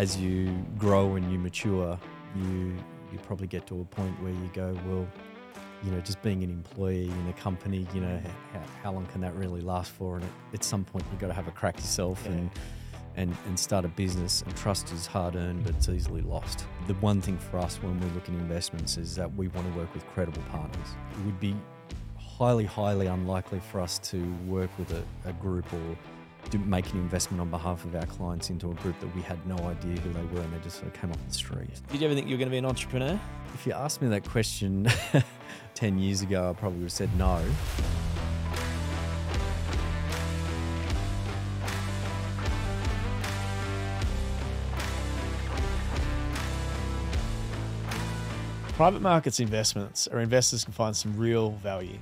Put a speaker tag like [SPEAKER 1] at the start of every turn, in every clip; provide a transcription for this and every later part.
[SPEAKER 1] as you grow and you mature, you you probably get to a point where you go, well, you know, just being an employee in a company, you know, how, how long can that really last for? And at, at some point, you've got to have a crack yourself
[SPEAKER 2] Yeah.
[SPEAKER 1] and, and and start a business. And trust is hard earned, but it's easily lost. The one thing for us when we look at investments is that we want to work with credible partners. It would be highly, highly unlikely for us to work with a, a group or make an investment on behalf of our clients into a group that we had no idea who they were and they just sort of came off the street.
[SPEAKER 2] Did you ever think you were going to be an entrepreneur?
[SPEAKER 1] If you asked me that question 10 years ago, I probably would have said no.
[SPEAKER 2] Private markets investments are investors can find some real value.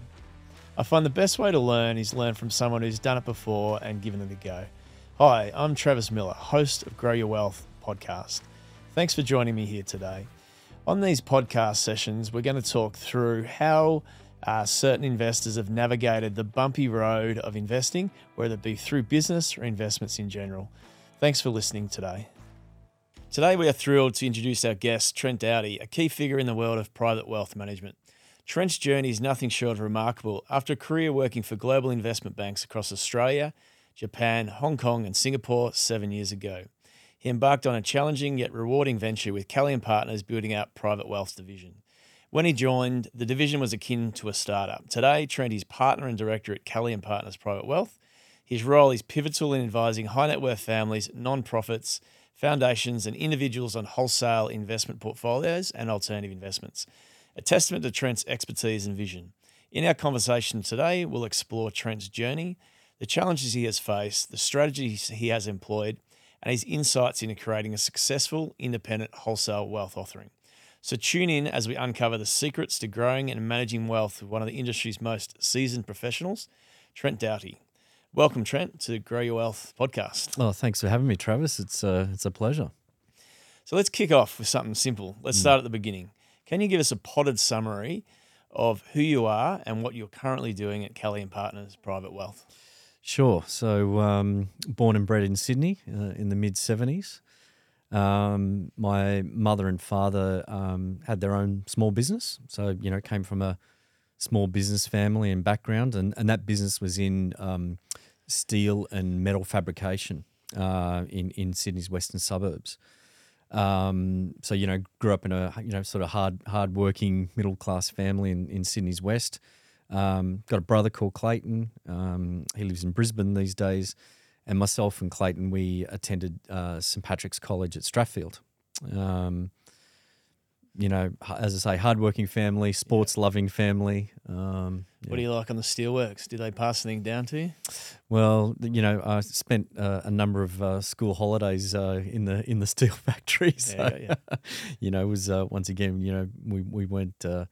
[SPEAKER 2] I find the best way to learn is learn from someone who's done it before and given it a go. Hi, I'm Travis Miller, host of Grow Your Wealth podcast. Thanks for joining me here today. On these podcast sessions, we're going to talk through how uh, certain investors have navigated the bumpy road of investing, whether it be through business or investments in general. Thanks for listening today. Today, we are thrilled to introduce our guest, Trent Doughty, a key figure in the world of private wealth management. Trent's journey is nothing short of remarkable. After a career working for global investment banks across Australia, Japan, Hong Kong, and Singapore seven years ago, he embarked on a challenging yet rewarding venture with Kelly and Partners building out private wealth division. When he joined, the division was akin to a startup. Today, Trent is partner and director at Kelly and Partners Private Wealth. His role is pivotal in advising high net worth families, non-profits, foundations, and individuals on wholesale investment portfolios and alternative investments. A testament to Trent's expertise and vision. In our conversation today, we'll explore Trent's journey, the challenges he has faced, the strategies he has employed, and his insights into creating a successful, independent wholesale wealth offering. So tune in as we uncover the secrets to growing and managing wealth with one of the industry's most seasoned professionals, Trent Doughty. Welcome, Trent, to Grow Your Wealth podcast.
[SPEAKER 1] Oh, thanks for having me, Travis. It's uh, it's a pleasure.
[SPEAKER 2] So let's kick off with something simple. Let's start at the beginning. Can you give us a potted summary of who you are and what you're currently doing at Kelly and Partners Private Wealth?
[SPEAKER 1] Sure. So, um, born and bred in Sydney uh, in the mid 70s. Um, my mother and father um, had their own small business. So, you know, came from a small business family and background, and, and that business was in um, steel and metal fabrication uh, in, in Sydney's western suburbs. Um, so you know, grew up in a you know sort of hard hard working middle class family in, in Sydney's west. Um, got a brother called Clayton. Um, he lives in Brisbane these days, and myself and Clayton we attended uh, St Patrick's College at Strathfield. Um, you know, as I say, hardworking family, sports loving family. Um,
[SPEAKER 2] What do you like on the steelworks? Did they pass anything down to you?
[SPEAKER 1] well, you know, I spent uh, a number of uh, school holidays uh, in the in the steel factory. So,
[SPEAKER 2] Yeah, yeah.
[SPEAKER 1] you know, it was uh, once again, you know, we we went. Uh,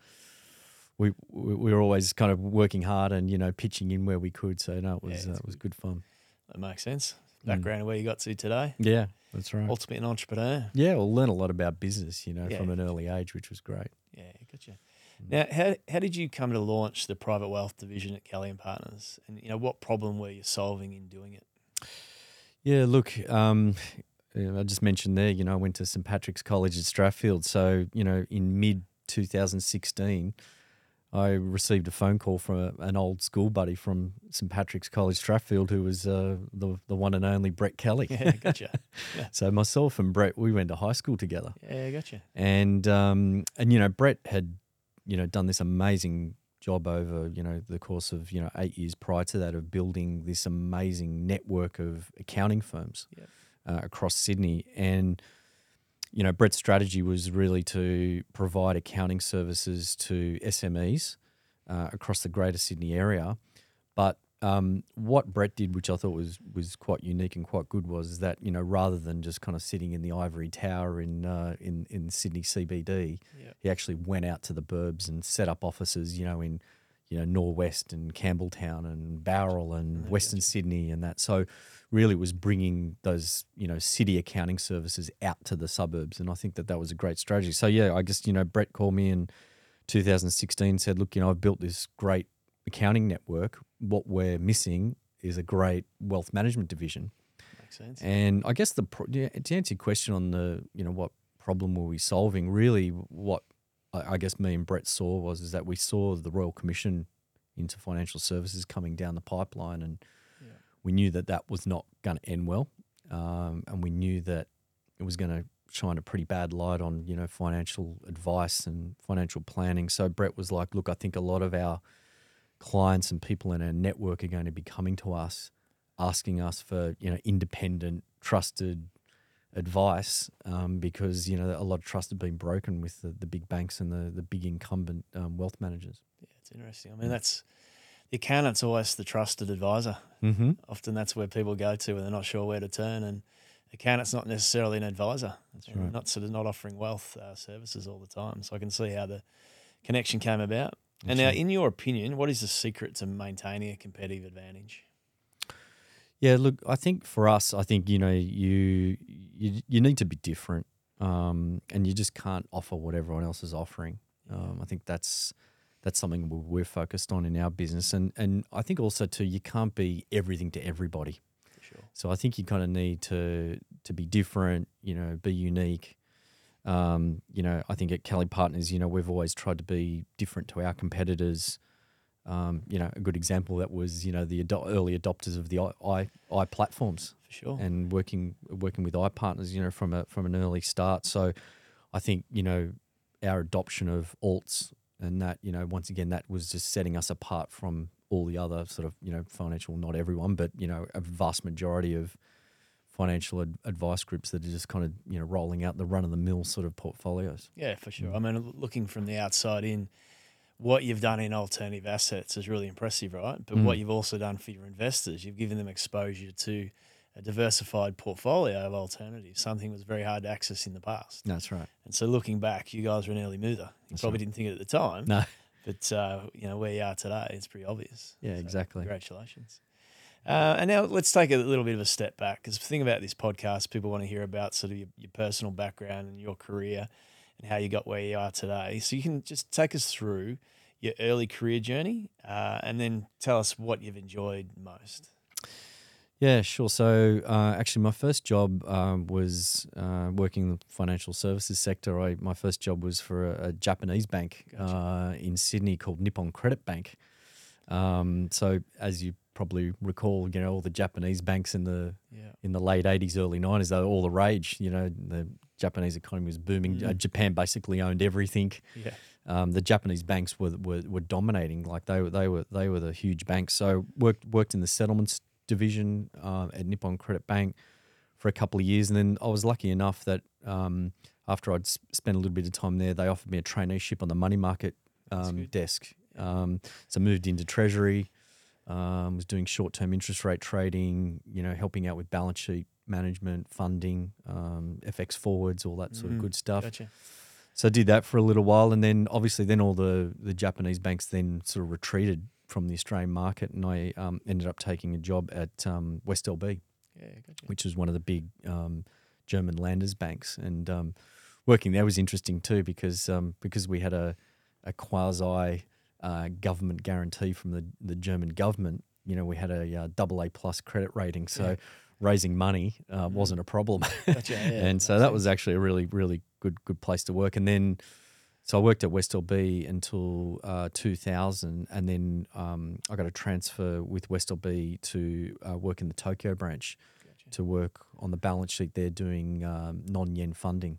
[SPEAKER 1] we, we we were always kind of working hard and you know pitching in where we could. So no, it was
[SPEAKER 2] Yeah,
[SPEAKER 1] uh, it was good fun.
[SPEAKER 2] That makes sense.
[SPEAKER 1] Mm.
[SPEAKER 2] Background of where you got to today.
[SPEAKER 1] Yeah, that's right.
[SPEAKER 2] Ultimately, an entrepreneur.
[SPEAKER 1] Yeah, we'll learn a lot about business, you know,
[SPEAKER 2] Yeah.
[SPEAKER 1] from an early age, which was great.
[SPEAKER 2] Yeah, gotcha.
[SPEAKER 1] Mm.
[SPEAKER 2] Now, how, how did you come to launch the private wealth division at Kelly and Partners? And you know, what problem were you solving in doing it?
[SPEAKER 1] Yeah, look, um, I just mentioned there, you know, I went to St Patrick's College at Strathfield. So, you know, in mid 2016, I received a phone call from a, an old school buddy from St Patrick's College Strathfield, who was uh, the the one and only Brett Kelly.
[SPEAKER 2] Yeah, gotcha.
[SPEAKER 1] so myself and Brett, we went to high school together,
[SPEAKER 2] yeah, gotcha.
[SPEAKER 1] and um, and you know, Brett had you know done this amazing job over you know the course of you know eight years prior to that of building this amazing network of accounting firms
[SPEAKER 2] Yep.
[SPEAKER 1] uh, across Sydney and you know Brett's strategy was really to provide accounting services to SMEs uh, across the Greater Sydney area but um, what Brett did, which I thought was was quite unique and quite good, was that you know rather than just kind of sitting in the ivory tower in uh, in in Sydney CBD,
[SPEAKER 2] Yep.
[SPEAKER 1] he actually went out to the burbs and set up offices, you know, in you know Norwest and Campbelltown and Bowral and
[SPEAKER 2] Oh,
[SPEAKER 1] Western Sydney and that. So really, was bringing those you know city accounting services out to the suburbs, and I think that that was a great strategy. So yeah, I guess you know Brett called me in 2016, said, look, you know, I've built this great accounting network. What we're missing is a great wealth management division.
[SPEAKER 2] Makes sense.
[SPEAKER 1] And I guess the pro- yeah, to answer your question on the you know what problem were we solving, really what I, I guess me and Brett saw was is that we saw the Royal Commission into financial services coming down the pipeline, and. We knew that that was not going to end well, um, and we knew that it was going to shine a pretty bad light on you know financial advice and financial planning. So Brett was like, "Look, I think a lot of our clients and people in our network are going to be coming to us, asking us for you know independent, trusted advice um, because you know a lot of trust had been broken with the, the big banks and the the big incumbent um, wealth managers."
[SPEAKER 2] Yeah, it's interesting. I mean, that's the accountant's always the trusted advisor.
[SPEAKER 1] Mm-hmm.
[SPEAKER 2] Often that's where people go to when they're not sure where to turn. And accountant's not necessarily an advisor.
[SPEAKER 1] That's right.
[SPEAKER 2] Not sort of not offering wealth uh, services all the time. So I can see how the connection came about. And now,
[SPEAKER 1] right.
[SPEAKER 2] in your opinion, what is the secret to maintaining a competitive advantage?
[SPEAKER 1] Yeah, look, I think for us, I think you know you you, you need to be different, um, and you just can't offer what everyone else is offering. Um, I think that's that's something we- we're focused on in our business, and and I think also too you can't be everything to everybody.
[SPEAKER 2] Sure.
[SPEAKER 1] So I think you kind of need to to be different, you know, be unique. Um, you know, I think at Kelly Partners, you know, we've always tried to be different to our competitors. Um, you know, a good example that was, you know, the ado- early adopters of the i, I, iPlatforms
[SPEAKER 2] For sure.
[SPEAKER 1] and working working with iPartners, you know, from a from an early start. So I think you know our adoption of alts and that you know once again that was just setting us apart from all the other sort of you know financial not everyone but you know a vast majority of financial ad- advice groups that are just kind of you know rolling out the run of the mill sort of portfolios.
[SPEAKER 2] Yeah, for sure.
[SPEAKER 1] Mm.
[SPEAKER 2] I mean, looking from the outside in, what you've done in alternative assets is really impressive, right? But what
[SPEAKER 1] Mm.
[SPEAKER 2] you've also done for your investors, you've given them exposure to a diversified portfolio of alternatives, something that was very hard to access in the past.
[SPEAKER 1] That's right.
[SPEAKER 2] And so, looking back, you guys were an early mover. You
[SPEAKER 1] That's
[SPEAKER 2] probably
[SPEAKER 1] right.
[SPEAKER 2] didn't think it at the time,
[SPEAKER 1] No.
[SPEAKER 2] but uh, you know where you are today, it's pretty obvious.
[SPEAKER 1] Yeah,
[SPEAKER 2] So,
[SPEAKER 1] exactly.
[SPEAKER 2] Congratulations. Uh, and now let's take a little bit of a step back because the thing about this podcast, people want to hear about sort of your, your personal background and your career and how you got where you are today. So you can just take us through your early career journey uh, and then tell us what you've enjoyed most.
[SPEAKER 1] Yeah, sure. So, uh, actually, my first job um, was uh, working in the financial services sector. I, my first job was for a, a Japanese bank uh, in Sydney called Nippon Credit Bank. Um, so, as you probably recall, you know, all the Japanese banks in the
[SPEAKER 2] Yeah.
[SPEAKER 1] in the late '80s, early '90s, they were all the rage. You know, the Japanese economy was booming. Uh,
[SPEAKER 2] Mm.
[SPEAKER 1] Japan basically owned everything
[SPEAKER 2] Yeah.
[SPEAKER 1] um, the Japanese banks were, were were dominating. Like they were they were they were the huge banks. So worked worked in the settlements division uh, at Nippon Credit Bank for a couple of years, and then I was lucky enough that um, after I'd spent a little bit of time there, they offered me a traineeship on the money market um, desk. Um, so moved into treasury. Um, was doing short term interest rate trading. You know, helping out with balance sheet management, funding, um, FX forwards, all that sort
[SPEAKER 2] Mm,
[SPEAKER 1] of good stuff.
[SPEAKER 2] Gotcha.
[SPEAKER 1] So I did that for a little while, and then obviously then all the the Japanese banks then sort of retreated from the Australian market, and I um, ended up taking a job at um, West LB,
[SPEAKER 2] Yeah. Gotcha.
[SPEAKER 1] which is one of the big um, German Landesbanks, and um, working there was interesting too because um, because we had a a quasi uh, government guarantee from the the German government. You know, we had a uh, double A plus credit rating, so
[SPEAKER 2] Yeah.
[SPEAKER 1] raising money uh,
[SPEAKER 2] Mm.
[SPEAKER 1] wasn't a problem
[SPEAKER 2] Gotcha. Yeah.
[SPEAKER 1] and so that was actually a really really good good place to work and then so I worked at West LB until uh, 2000 and then um, I got a transfer with West LB to uh, work in the Tokyo branch
[SPEAKER 2] Gotcha.
[SPEAKER 1] to work on the balance sheet there doing um, non-yen funding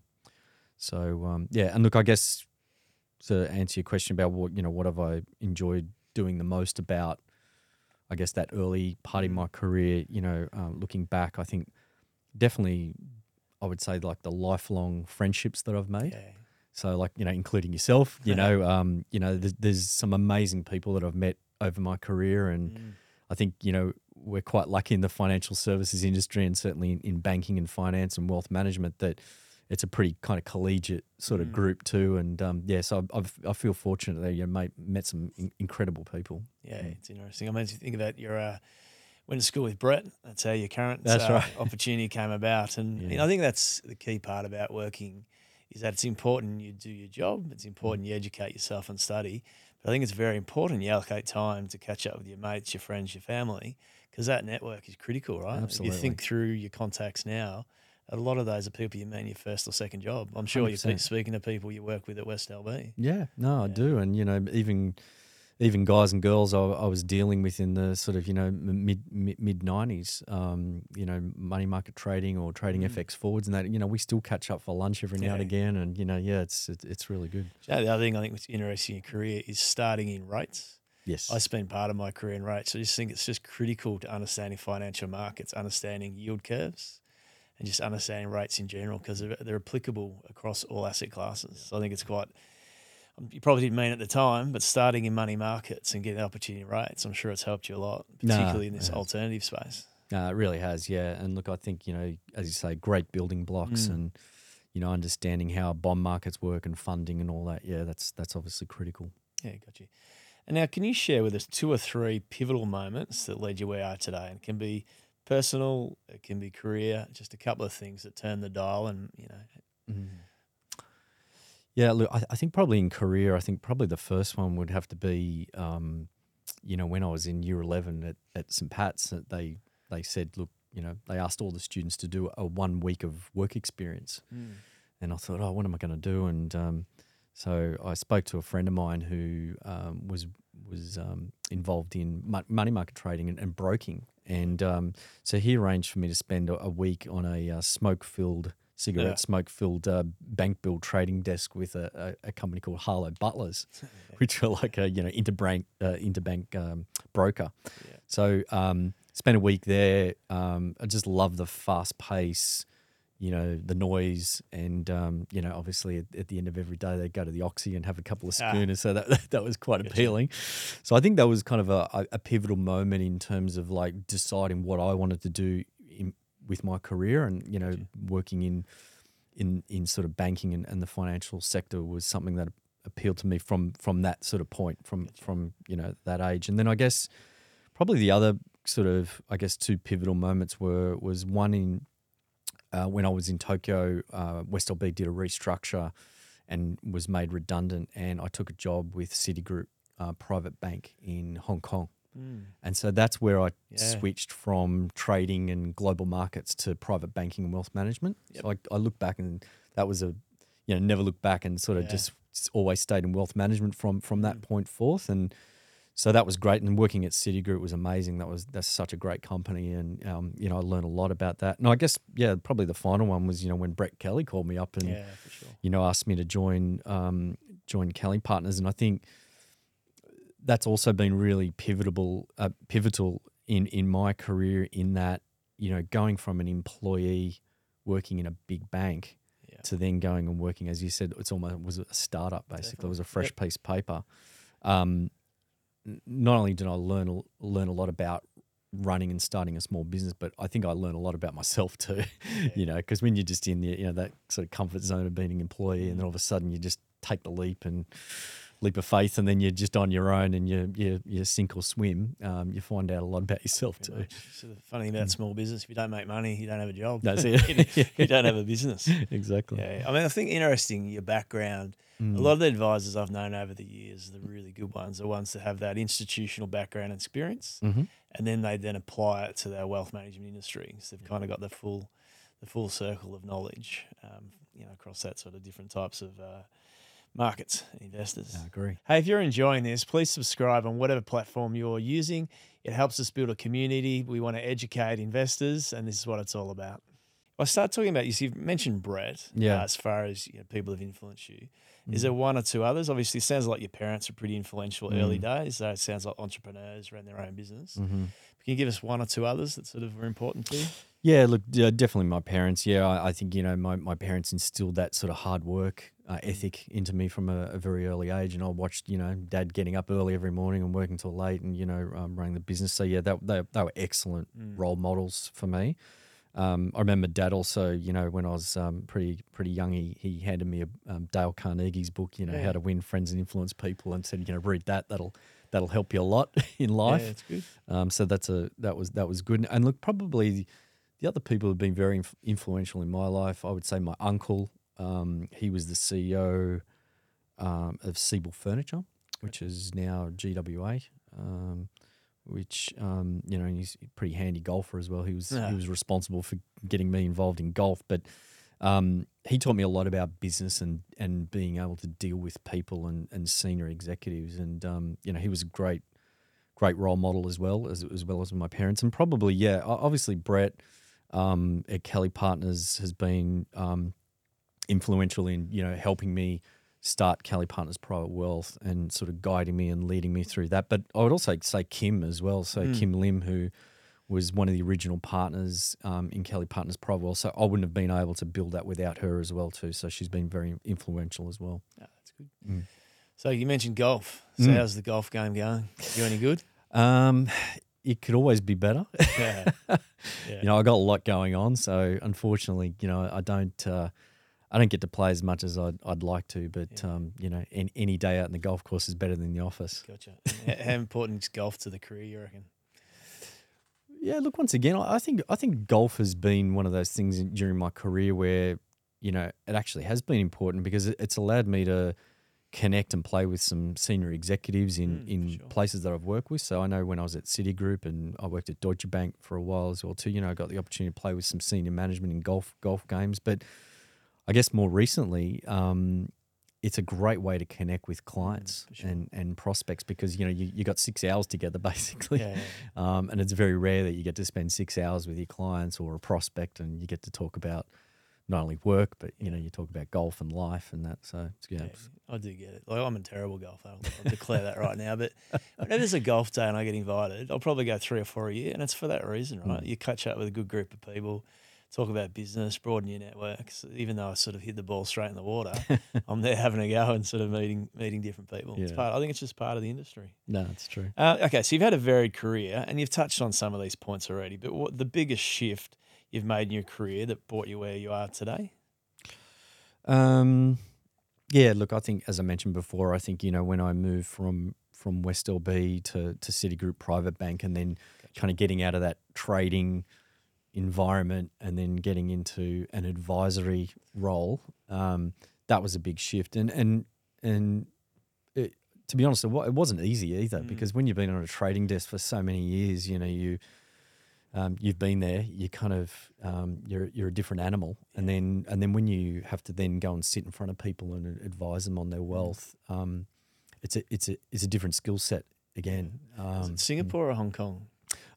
[SPEAKER 1] so um, yeah and look I guess to answer your question about what you know what have I enjoyed doing the most about I guess that early part of
[SPEAKER 2] Mm.
[SPEAKER 1] my career you know um, looking back I think definitely I would say like the lifelong friendships that I've made.
[SPEAKER 2] Yeah.
[SPEAKER 1] So like you know, including yourself, you know, um, you know, there's, there's some amazing people that I've met over my career, and
[SPEAKER 2] Mm.
[SPEAKER 1] I think you know we're quite lucky in the financial services industry, and certainly in, in banking and finance and wealth management that it's a pretty kind of collegiate sort of
[SPEAKER 2] Mm.
[SPEAKER 1] group too. And um, yeah, so I've, I've, I feel fortunate that you know, mate, met some in, incredible people.
[SPEAKER 2] Yeah,
[SPEAKER 1] Mm.
[SPEAKER 2] it's interesting. I mean, if you think about your uh, went to school with Brett. That's how your current uh,
[SPEAKER 1] right.
[SPEAKER 2] opportunity came about, and you know,
[SPEAKER 1] Yeah.
[SPEAKER 2] I think that's the key part about working is that it's important you do your job. It's important you educate yourself and study. But I think it's very important you allocate time to catch up with your mates, your friends, your family, because that network is critical, right? If
[SPEAKER 1] Absolutely.
[SPEAKER 2] you think through your contacts now, a lot of those are people you met in your first or second job. I'm sure you're
[SPEAKER 1] 100%.
[SPEAKER 2] speaking to people you work with at West LB.
[SPEAKER 1] Yeah, no, I do, and you know, even even guys and girls I, I was dealing with in the sort of you know mid mid nineties, um, you know, money market trading or trading
[SPEAKER 2] Mm.
[SPEAKER 1] FX forwards, and that you know, we still catch up for lunch every now and again, and you know, yeah, it's it, it's really good.
[SPEAKER 2] Know, the other thing I think that's interesting in your career is starting in rates.
[SPEAKER 1] Yes,
[SPEAKER 2] I spent part of my career in rates. So I just think it's just critical to understanding financial markets, understanding yield curves, and just understanding rates in general because they're, they're applicable across all asset classes. So I think it's quite, you probably didn't mean at the time, but starting in money markets and getting opportunity rates, I'm sure it's helped you a lot,
[SPEAKER 1] Nah,
[SPEAKER 2] particularly in this alternative space.
[SPEAKER 1] Uh, it really has, yeah. And look, I think you know, as you say, great building blocks
[SPEAKER 2] Mm.
[SPEAKER 1] and you know, understanding how bond markets work and funding and all that. Yeah, that's that's obviously critical.
[SPEAKER 2] Yeah, got you. And now, can you share with us two or three pivotal moments that led you where you are today? And it can be personal, it can be career, just a couple of things that turn the dial and, you know,
[SPEAKER 1] Yeah, look, I, I think probably in career, I think probably the first one would have to be, um, you know, when I was in year eleven at, at St Pat's, that they they said, look, you know, they asked all the students to do a one week of work experience, and I thought, oh, what am I going to do? And um, so I spoke to a friend of mine who um, was was um, involved in money market trading and, and broking, and um, so he arranged for me to spend a, a week on a uh, smoke filled cigarette
[SPEAKER 2] Yeah.
[SPEAKER 1] smoke filled uh, bank bill trading desk with a, a, a company called Harlow Butlers, which were like a you know interbank uh, interbank um, broker.
[SPEAKER 2] Yeah.
[SPEAKER 1] So um, spent a week there. Um, I just love the fast pace, you know, the noise, and um, you know, obviously at, at the end of every day they go to the Oxy and have a couple of
[SPEAKER 2] Ah.
[SPEAKER 1] So that that was quite
[SPEAKER 2] Gotcha.
[SPEAKER 1] appealing. So I think that was kind of a, a, pivotal moment in terms of like deciding what I wanted to do with my career, and you know, working in in in sort of banking and, and the financial sector was something that appealed to me from from that sort of point from
[SPEAKER 2] Gotcha.
[SPEAKER 1] from you know that age. And then i guess probably the other sort of i guess two pivotal moments were was one in uh, when i was in tokyo uh, west lb did a restructure and was made redundant and i took a job with citigroup uh, private bank in hong kong and so that's where I
[SPEAKER 2] Yeah.
[SPEAKER 1] switched from trading and global markets to private banking and wealth management. So I, I look back and that was a, you know, never look back and sort of
[SPEAKER 2] Yeah.
[SPEAKER 1] just s- always stayed in wealth management from from that
[SPEAKER 2] Mm.
[SPEAKER 1] point forth. And so that was great. And working at Citigroup was amazing. That was that's such a great company, and um, you know I learned a lot about that. And I guess yeah, probably the final one was you know when Brett Kelly called me up and
[SPEAKER 2] Yeah, sure.
[SPEAKER 1] you know, asked me to join um, join Kelly Partners, and I think that's also been really pivotal uh, pivotal in in my career. In that, you know, going from an employee working in a big bank
[SPEAKER 2] Yeah.
[SPEAKER 1] to then going and working, as you said, it's almost it was a startup basically. It was a fresh
[SPEAKER 2] Yep.
[SPEAKER 1] piece of paper. Um, not only did I learn a- learn a lot about running and starting a small business, but I think I learned a lot about myself too. you know, because when you're just in the you know that sort of comfort zone of being an employee, and then all of a sudden you just take the leap and leap of faith, and then you're just on your own and you you you sink or swim. Um, you find out a lot about yourself too.
[SPEAKER 2] So the funny thing about small business, if you don't make money, you don't have a job.
[SPEAKER 1] That's it.
[SPEAKER 2] you, you don't have a business.
[SPEAKER 1] exactly.
[SPEAKER 2] Yeah, I mean, I think interesting your background.
[SPEAKER 1] Mm.
[SPEAKER 2] A lot of the advisors I've known over the years, the really good ones, are ones that have that institutional background and experience,
[SPEAKER 1] hmm
[SPEAKER 2] and then they then apply it to their wealth management industry. So they've kind of got the full, the full circle of knowledge, um, you know, across that sort of different types of uh, markets investors.
[SPEAKER 1] I agree.
[SPEAKER 2] Hey, if you're enjoying this, please subscribe on whatever platform you're using. It helps us build a community. We want to educate investors, and this is what it's all about. I start talking about you. See, you've mentioned Brett.
[SPEAKER 1] Yeah.
[SPEAKER 2] uh, as far as you know, people have influenced you, is
[SPEAKER 1] Mm.
[SPEAKER 2] there one or two others? Obviously, it sounds like your parents are pretty influential early
[SPEAKER 1] Mm.
[SPEAKER 2] days. So it sounds like entrepreneurs ran their own business.
[SPEAKER 1] hmm
[SPEAKER 2] Can you give us one or two others that sort of were important to you?
[SPEAKER 1] Yeah, look, yeah, definitely my parents. Yeah, I, I think you know my, my parents instilled that sort of hard work uh, ethic into me from a, a very early age, and I watched you know dad getting up early every morning and working till late, and you know um, running the business. So yeah, that they, they were excellent
[SPEAKER 2] Mm.
[SPEAKER 1] role models for me. Um, I remember dad also, you know, when I was um, pretty pretty young, he, he handed me a um, Dale Carnegie's book, you know,
[SPEAKER 2] Yeah.
[SPEAKER 1] how to win friends and influence people, and said, you know, read that. That'll that'll help you a lot in life.
[SPEAKER 2] Yeah, it's good.
[SPEAKER 1] Um, so that's a that was that was good. And look, probably the other people who've been very inf- influential in my life, I would say my uncle. Um, he was the CEO um, of Sebel Furniture, which is now GWA. Um, which um, you know he's a pretty handy golfer as well. He was
[SPEAKER 2] Yeah.
[SPEAKER 1] he was responsible for getting me involved in golf, but um, he taught me a lot about business and and being able to deal with people and, and senior executives. And um, you know he was a great great role model as well as as well as my parents. And probably yeah, obviously Brett um, at Kelly Partners has been um, influential in you know helping me start Kelly Partners Private Wealth and sort of guiding me and leading me through that. But I would also say Kim as well. So
[SPEAKER 2] Mm.
[SPEAKER 1] Kim Lim, who was one of the original partners um, in Kelly Partners Private Wealth. So I wouldn't have been able to build that without her as well too. So she's been very influential as well.
[SPEAKER 2] Yeah, that's good.
[SPEAKER 1] Mm.
[SPEAKER 2] So you mentioned golf. So
[SPEAKER 1] Mm.
[SPEAKER 2] how's the golf game going? You any good?
[SPEAKER 1] Um, it could always be better.
[SPEAKER 2] Yeah. yeah.
[SPEAKER 1] you know, I got a lot going on, so unfortunately, you know, I don't, uh, I don't get to play as much as I'd, I'd like to. But
[SPEAKER 2] Yeah.
[SPEAKER 1] um, you know, any, any day out in the golf course is better than the office.
[SPEAKER 2] Gotcha. How- important is golf to the career? You reckon?
[SPEAKER 1] Yeah, look, once again, I think I think golf has been one of those things during my career where you know it actually has been important because it- it's allowed me to connect and play with some senior executives in
[SPEAKER 2] Mm,
[SPEAKER 1] in
[SPEAKER 2] sure.
[SPEAKER 1] places that I've worked with. So I know when I was at Citigroup and I worked at Deutsche Bank for a while as well too. You know, I got the opportunity to play with some senior management in golf golf games, but I guess more recently. Um, it's a great way to connect with clients
[SPEAKER 2] Mm, sure.
[SPEAKER 1] and, and prospects because you know you, you got six hours together basically
[SPEAKER 2] Yeah. yeah.
[SPEAKER 1] um, and it's very rare that you get to spend six hours with your clients or a prospect and you get to talk about not only work, but you know, you talk about golf and life and that. So it's yeah.
[SPEAKER 2] Yeah, I do get it. Like I'm a terrible golfer. I'll, I'll declare that right now. But whenever there's a golf day and I get invited, I'll probably go three or four a year, and it's for that reason, right?
[SPEAKER 1] Mm.
[SPEAKER 2] You catch up with a good group of people, talk about business, broaden your networks. Even though I sort of hit the ball straight in the water, I'm there having a go and sort of meeting meeting different people. It's
[SPEAKER 1] Yeah.
[SPEAKER 2] part. I think it's just part of the industry.
[SPEAKER 1] No, it's true.
[SPEAKER 2] Uh, okay, so you've had a varied career, and you've touched on some of these points already. But what the biggest shift you've made in your career that brought you where you are today?
[SPEAKER 1] Um, yeah, look, I think as I mentioned before, I think you know when I moved from from West LB to to Citigroup Private Bank, and then kind of getting out of that trading environment, and then getting into an advisory role, um, that was a big shift. And and and it, to be honest, it it wasn't easy either
[SPEAKER 2] Mm.
[SPEAKER 1] because when you've been on a trading desk for so many years, you know you. Um, you've been there. You kind of um, you're you're a different animal, and then and then when you have to then go and sit in front of people and advise them on their wealth, um, it's a it's a it's a different skill set again.
[SPEAKER 2] Is
[SPEAKER 1] Um,
[SPEAKER 2] it Singapore or Hong Kong?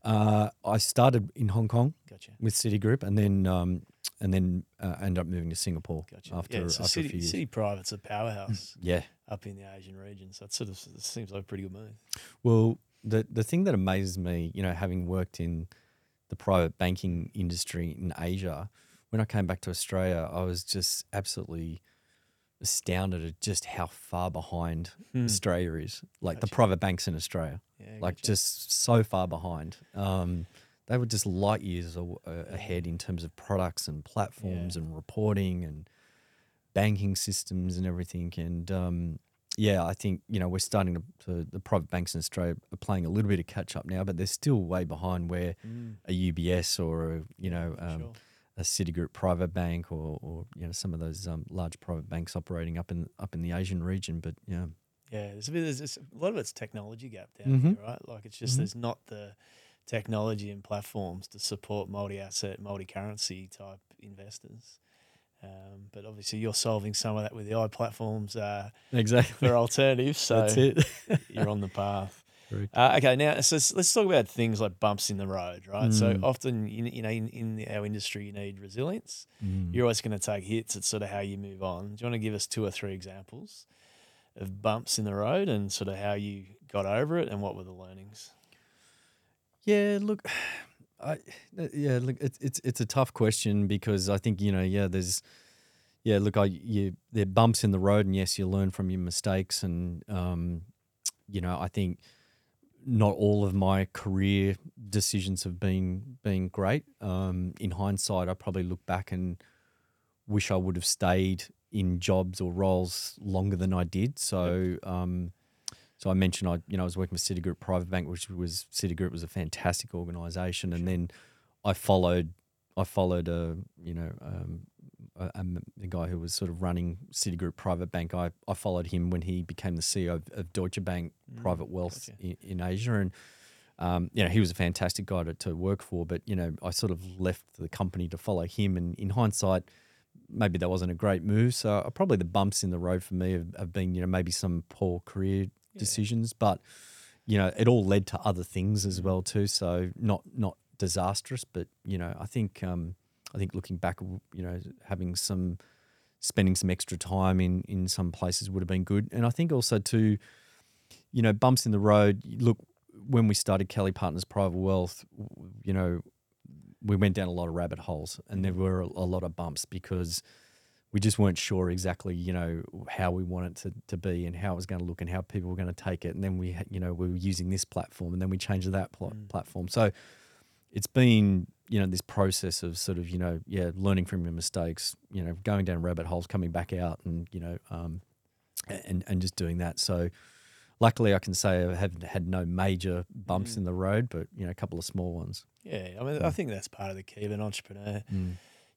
[SPEAKER 1] Uh, I started in Hong Kong
[SPEAKER 2] Gotcha.
[SPEAKER 1] with Citigroup, and then um, and then uh, ended up moving to Singapore
[SPEAKER 2] Gotcha.
[SPEAKER 1] after
[SPEAKER 2] yeah, so
[SPEAKER 1] after a
[SPEAKER 2] City,
[SPEAKER 1] few years.
[SPEAKER 2] Citi Private's a powerhouse
[SPEAKER 1] Yeah.
[SPEAKER 2] up in the Asian region. So it sort of seems like a pretty good move.
[SPEAKER 1] Well, the the thing that amazes me, you know, having worked in the private banking industry in Asia, when I came back to Australia, I was just absolutely astounded at just how far behind
[SPEAKER 2] Hmm.
[SPEAKER 1] Australia is. Like the private banks in Australia,
[SPEAKER 2] Yeah,
[SPEAKER 1] like
[SPEAKER 2] gotcha.
[SPEAKER 1] just so far behind. Um, they were just light years a- a- ahead in terms of products and platforms
[SPEAKER 2] Yeah.
[SPEAKER 1] and reporting and banking systems and everything. And um, yeah, I think you know we're starting to, to the private banks in Australia are playing a little bit of catch up now, but they're still way behind where
[SPEAKER 2] Mm,
[SPEAKER 1] a UBS or a you know um,
[SPEAKER 2] sure.
[SPEAKER 1] a Citigroup private bank or, or you know some of those um, large private banks operating up in up in the Asian region. But yeah,
[SPEAKER 2] Yeah, there's a bit. There's, there's a lot of it's technology gap down
[SPEAKER 1] Mhm.
[SPEAKER 2] here, right? Like it's just
[SPEAKER 1] Mhm.
[SPEAKER 2] there's not the technology and platforms to support multi-asset, multi-currency type investors. Um, but obviously, you're solving some of that with the iPlatforms uh,
[SPEAKER 1] exactly.
[SPEAKER 2] for alternatives. So
[SPEAKER 1] That's it.
[SPEAKER 2] you're on the path. Uh, okay, now so let's, let's talk about things like bumps in the road, right? So
[SPEAKER 1] Mm.
[SPEAKER 2] often, you, you know, in, in our industry, you need resilience.
[SPEAKER 1] Mm.
[SPEAKER 2] You're always going to take hits. It's sort of how you move on. Do you want to give us two or three examples of bumps in the road and sort of how you got over it and what were the learnings?
[SPEAKER 1] Yeah, look, I uh, yeah, look, it's it's it's a tough question because I think you know, yeah, there's yeah, look, I you there are bumps in the road, and yes, you learn from your mistakes, and um, you know, I think not all of my career decisions have been been great. Um, in hindsight, I probably look back and wish I would have stayed in jobs or roles longer than I did. So, um, so I mentioned I, you know, I was working with Citigroup Private Bank, which was Citigroup was a fantastic organisation, and then I followed, I followed a, you know, um, a, a guy who was sort of running Citigroup Private Bank. I, I followed him when he became the CEO of, of Deutsche Bank
[SPEAKER 2] Mm,
[SPEAKER 1] Private Wealth
[SPEAKER 2] gotcha.
[SPEAKER 1] in, in Asia, and um, you know, he was a fantastic guy to, to work for, but you know, I sort of left the company to follow him. And in hindsight, maybe that wasn't a great move. So uh, probably the bumps in the road for me have, have been, you know, maybe some poor career decisions, but you know, it all led to other things as well too. So not not disastrous, but you know, I think um, I think looking back, you know, having some spending some extra time in in some places would have been good. And I think also too, you know, bumps in the road. Look, when we started Kelly Partners Private Wealth, you know, we went down a lot of rabbit holes, and there were a, a lot of bumps because we just weren't sure exactly, you know, how we wanted to, to be and how it was going to look and how people were going to take it. And then we, you know, we were using this platform and then we changed to that pl-
[SPEAKER 2] Mm.
[SPEAKER 1] platform. So it's been, you know, this process of sort of, you know, yeah, learning from your mistakes, you know, going down rabbit holes, coming back out and, you know, um, and, and just doing that. So luckily I can say I haven't had no major bumps
[SPEAKER 2] Mm.
[SPEAKER 1] in the road, but, you know, a couple of small ones.
[SPEAKER 2] Yeah, I mean,
[SPEAKER 1] Mm.
[SPEAKER 2] I think that's part of the key of an entrepreneur.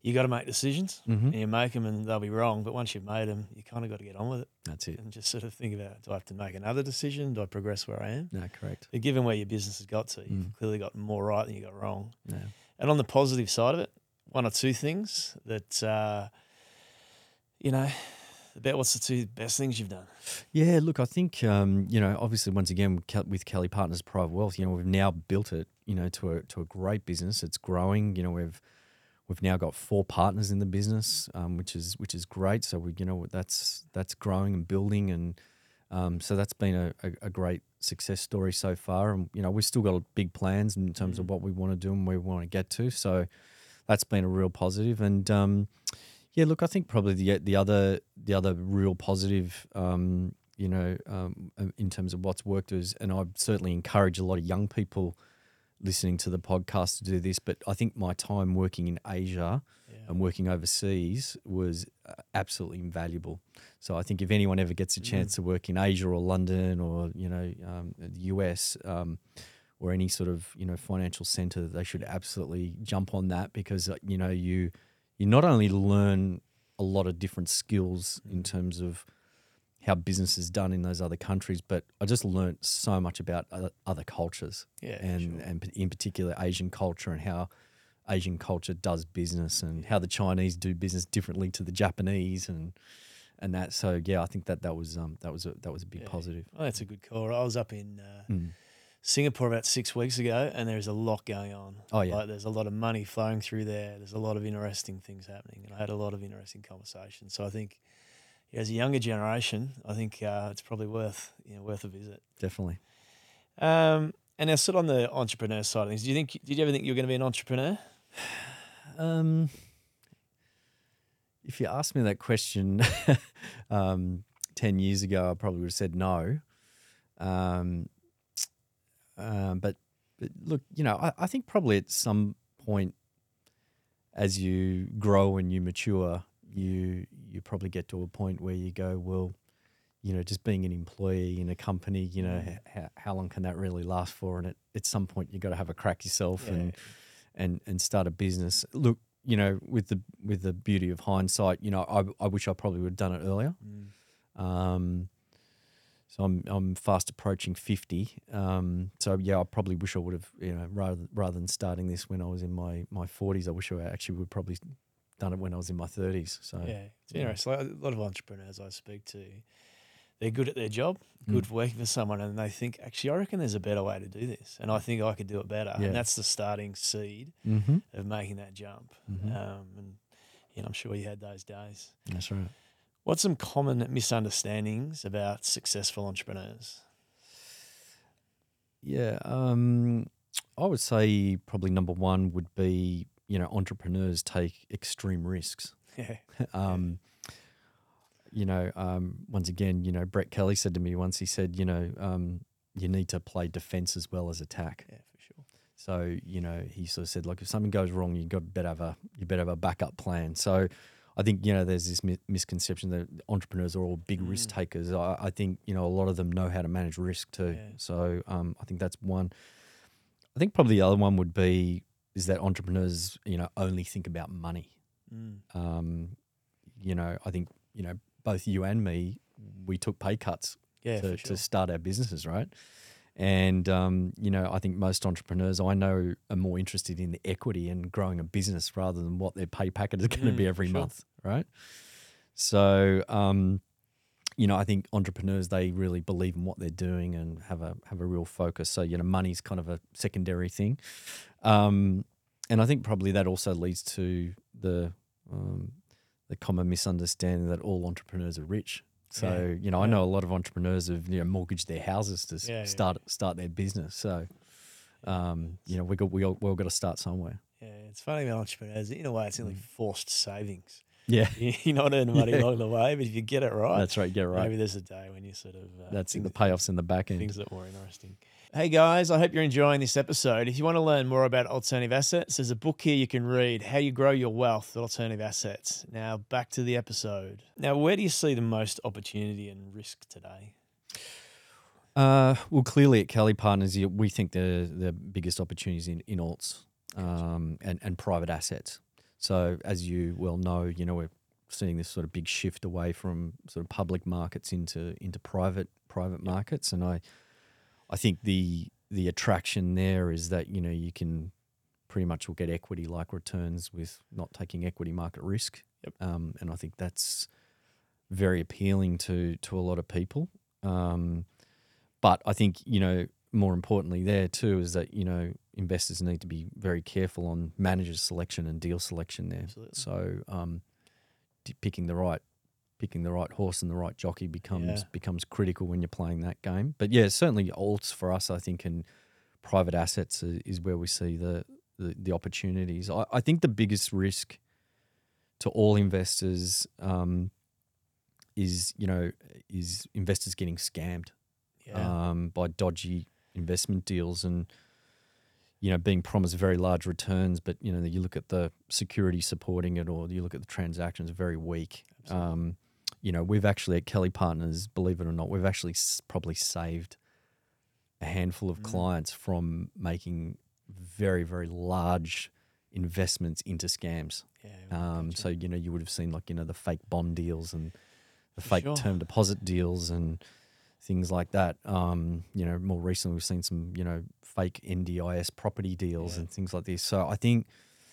[SPEAKER 2] You got to make decisions,
[SPEAKER 1] Mm-hmm.
[SPEAKER 2] and you make them, and they'll be wrong. But once you've made them, you kind of got to get on with it
[SPEAKER 1] That's it.
[SPEAKER 2] and just sort of think about: Do I have to make another decision? Do I progress where I am?
[SPEAKER 1] No, correct.
[SPEAKER 2] But given where your business has got to, you've
[SPEAKER 1] Mm.
[SPEAKER 2] clearly got more right than you got wrong.
[SPEAKER 1] Yeah.
[SPEAKER 2] And on the positive side of it, one or two things that uh, you know about what's the two best things you've done?
[SPEAKER 1] Yeah, look, I think um, you know, obviously, once again with with Kelly Partners Private Wealth, you know, we've now built it, you know, to a to a great business. It's growing. You know, we've we've now got four partners in the business, um, which is which is great. So we, you know, that's that's growing and building, and um, so that's been a, a, a great success story so far. And you know, we've still got big plans in terms of
[SPEAKER 2] Mm.
[SPEAKER 1] what we want to do and where we want to get to. So that's been a real positive. And um, yeah, look, I think probably the the other the other real positive, um, you know, um, in terms of what's worked is, and I certainly encourage a lot of young people listening to the podcast to do this. But I think my time working in Asia
[SPEAKER 2] Yeah.
[SPEAKER 1] and working overseas was uh, absolutely invaluable. So I think if anyone ever gets a chance to work in Asia or London or you know um, the US um, or any sort of you know financial center, they should absolutely jump on that because uh, you know you you not only learn a lot of different skills in terms of how business is done in those other countries, but I just learned so much about other, other cultures
[SPEAKER 2] Yeah,
[SPEAKER 1] and
[SPEAKER 2] sure.
[SPEAKER 1] and in particular Asian culture and how Asian culture does business and how the Chinese do business differently to the Japanese and and that. So yeah, I think that that was um that was a that was a big
[SPEAKER 2] Yeah.
[SPEAKER 1] positive.
[SPEAKER 2] Oh, that's a good call. I was up in uh,
[SPEAKER 1] Mm.
[SPEAKER 2] Singapore about six weeks ago, and there's a lot going on.
[SPEAKER 1] Oh, yeah.
[SPEAKER 2] like, there's a lot of money flowing through there. There's a lot of interesting things happening, and I had a lot of interesting conversations. So I think, yeah, as a younger generation, I think uh, it's probably worth you know worth a visit.
[SPEAKER 1] Definitely.
[SPEAKER 2] Um, and now, sit on the entrepreneur side of things. Do you think? Did you ever think you were going to be an entrepreneur?
[SPEAKER 1] Um, if you asked me that question um, 10 years ago, I probably would have said no. Um, um, but, but look, you know, I, I think probably at some point as you grow and you mature, you you probably get to a point where you go, well, you know, just being an employee in a company, you know,
[SPEAKER 2] Mm.
[SPEAKER 1] how, how long can that really last for? And at, at some point, you got to have a crack yourself and and and start a business. Look, you know, with the with the beauty of hindsight, you know, I I wish I probably would have done it earlier.
[SPEAKER 2] Mm.
[SPEAKER 1] Um, so I'm I'm fast approaching fifty. Um, so yeah, I probably wish I would have, you know, rather rather than starting this when I was in my my forties, I wish I actually would probably done it when I was in my thirties. So
[SPEAKER 2] Yeah, it's
[SPEAKER 1] yeah.
[SPEAKER 2] interesting. A lot of entrepreneurs I speak to, they're good at their job,
[SPEAKER 1] Mm.
[SPEAKER 2] good for working for someone, and they think, actually, I reckon there's a better way to do this, and I think I could do it better.
[SPEAKER 1] Yeah.
[SPEAKER 2] And that's the starting seed
[SPEAKER 1] Mm-hmm.
[SPEAKER 2] of making that jump.
[SPEAKER 1] Mhm.
[SPEAKER 2] Um, and you know, I'm sure you had those days.
[SPEAKER 1] That's right.
[SPEAKER 2] What's some common misunderstandings about successful entrepreneurs?
[SPEAKER 1] Yeah, um, I would say probably number one would be you know entrepreneurs take extreme risks.
[SPEAKER 2] Yeah,
[SPEAKER 1] um, you know, um, once again, you know, Brett Kelly said to me once. He said, you know, um, you need to play defense as well as attack.
[SPEAKER 2] yeah, for sure.
[SPEAKER 1] So you know, he sort of said, like, if something goes wrong, you got better have a you better have a backup plan. So. I think you know there's this mi- misconception that entrepreneurs are all big risk
[SPEAKER 2] Mm.
[SPEAKER 1] takers. I, I think you know a lot of them know how to manage risk too.
[SPEAKER 2] Yeah.
[SPEAKER 1] So um, I think that's one. I think probably the other one would be is that entrepreneurs you know only think about money.
[SPEAKER 2] Mm.
[SPEAKER 1] Um, you know, I think you know both you and me, we took pay cuts
[SPEAKER 2] Yeah,
[SPEAKER 1] to,
[SPEAKER 2] sure.
[SPEAKER 1] to start our businesses, right? And um, you know, I think most entrepreneurs I know are more interested in the equity and growing a business rather than what their pay packet is going to be
[SPEAKER 2] Mm,
[SPEAKER 1] every
[SPEAKER 2] sure.
[SPEAKER 1] month, right? So, um, you know, I think entrepreneurs they really believe in what they're doing and have a have a real focus. So, you know, money's kind of a secondary thing, um, and I think probably that also leads to the um, the common misunderstanding that all entrepreneurs are rich. So,
[SPEAKER 2] Yeah,
[SPEAKER 1] you know, I know a lot of entrepreneurs have you know mortgaged their houses to
[SPEAKER 2] Yeah, yeah.
[SPEAKER 1] start start their business. So, um, you know, we got we all, we all got to start somewhere.
[SPEAKER 2] Yeah, it's funny about entrepreneurs. In a way, it's
[SPEAKER 1] Mm.
[SPEAKER 2] forced savings.
[SPEAKER 1] Yeah,
[SPEAKER 2] You're not earning money
[SPEAKER 1] Yeah.
[SPEAKER 2] along the way, but if you get it right,
[SPEAKER 1] that's right. Yeah, right.
[SPEAKER 2] maybe there's a day when you sort of uh,
[SPEAKER 1] That's
[SPEAKER 2] things,
[SPEAKER 1] the payoffs in the back end.
[SPEAKER 2] things that more interesting. Hey guys, I hope you're enjoying this episode. If you want to learn more about alternative assets, there's a book here you can read, How You Grow Your Wealth with Alternative Assets. Now back to the episode. Now, where do you see the most opportunity and risk today?
[SPEAKER 1] Uh, well, clearly at Kelly Partners, we think the the biggest opportunities in in alts um, and and private assets. So as you well know, you know we're seeing this sort of big shift away from sort of public markets into into private private markets, and I I think the the attraction there is that you know you can pretty much will get equity like returns with not taking equity market risk,
[SPEAKER 2] Yep.
[SPEAKER 1] um, and I think that's very appealing to to a lot of people. Um, but I think you know more importantly there too is that you know investors need to be very careful on manager selection and deal selection there.
[SPEAKER 2] Absolutely.
[SPEAKER 1] So um, d- picking the right picking the right horse and the right jockey becomes
[SPEAKER 2] Yeah.
[SPEAKER 1] becomes critical when you're playing that game. But yeah, certainly alts for us, I think, and private assets is where we see the the, the opportunities. I, I think the biggest risk to all investors um, is you know is investors getting scammed
[SPEAKER 2] Yeah.
[SPEAKER 1] um, by dodgy investment deals and you know being promised very large returns, but you know you look at the security supporting it or you look at the transactions very weak. Um, you know we've actually at Kelly Partners, believe it or not, we've actually s- probably saved a handful of
[SPEAKER 2] Mm.
[SPEAKER 1] clients from making very very large investments into scams.
[SPEAKER 2] yeah.
[SPEAKER 1] Um, so you know you would have seen like you know the fake bond deals and the
[SPEAKER 2] For
[SPEAKER 1] fake
[SPEAKER 2] sure.
[SPEAKER 1] term deposit deals and things like that. Um, you know, more recently we've seen some you know fake NDIS property deals
[SPEAKER 2] Yeah.
[SPEAKER 1] and things like this. So I think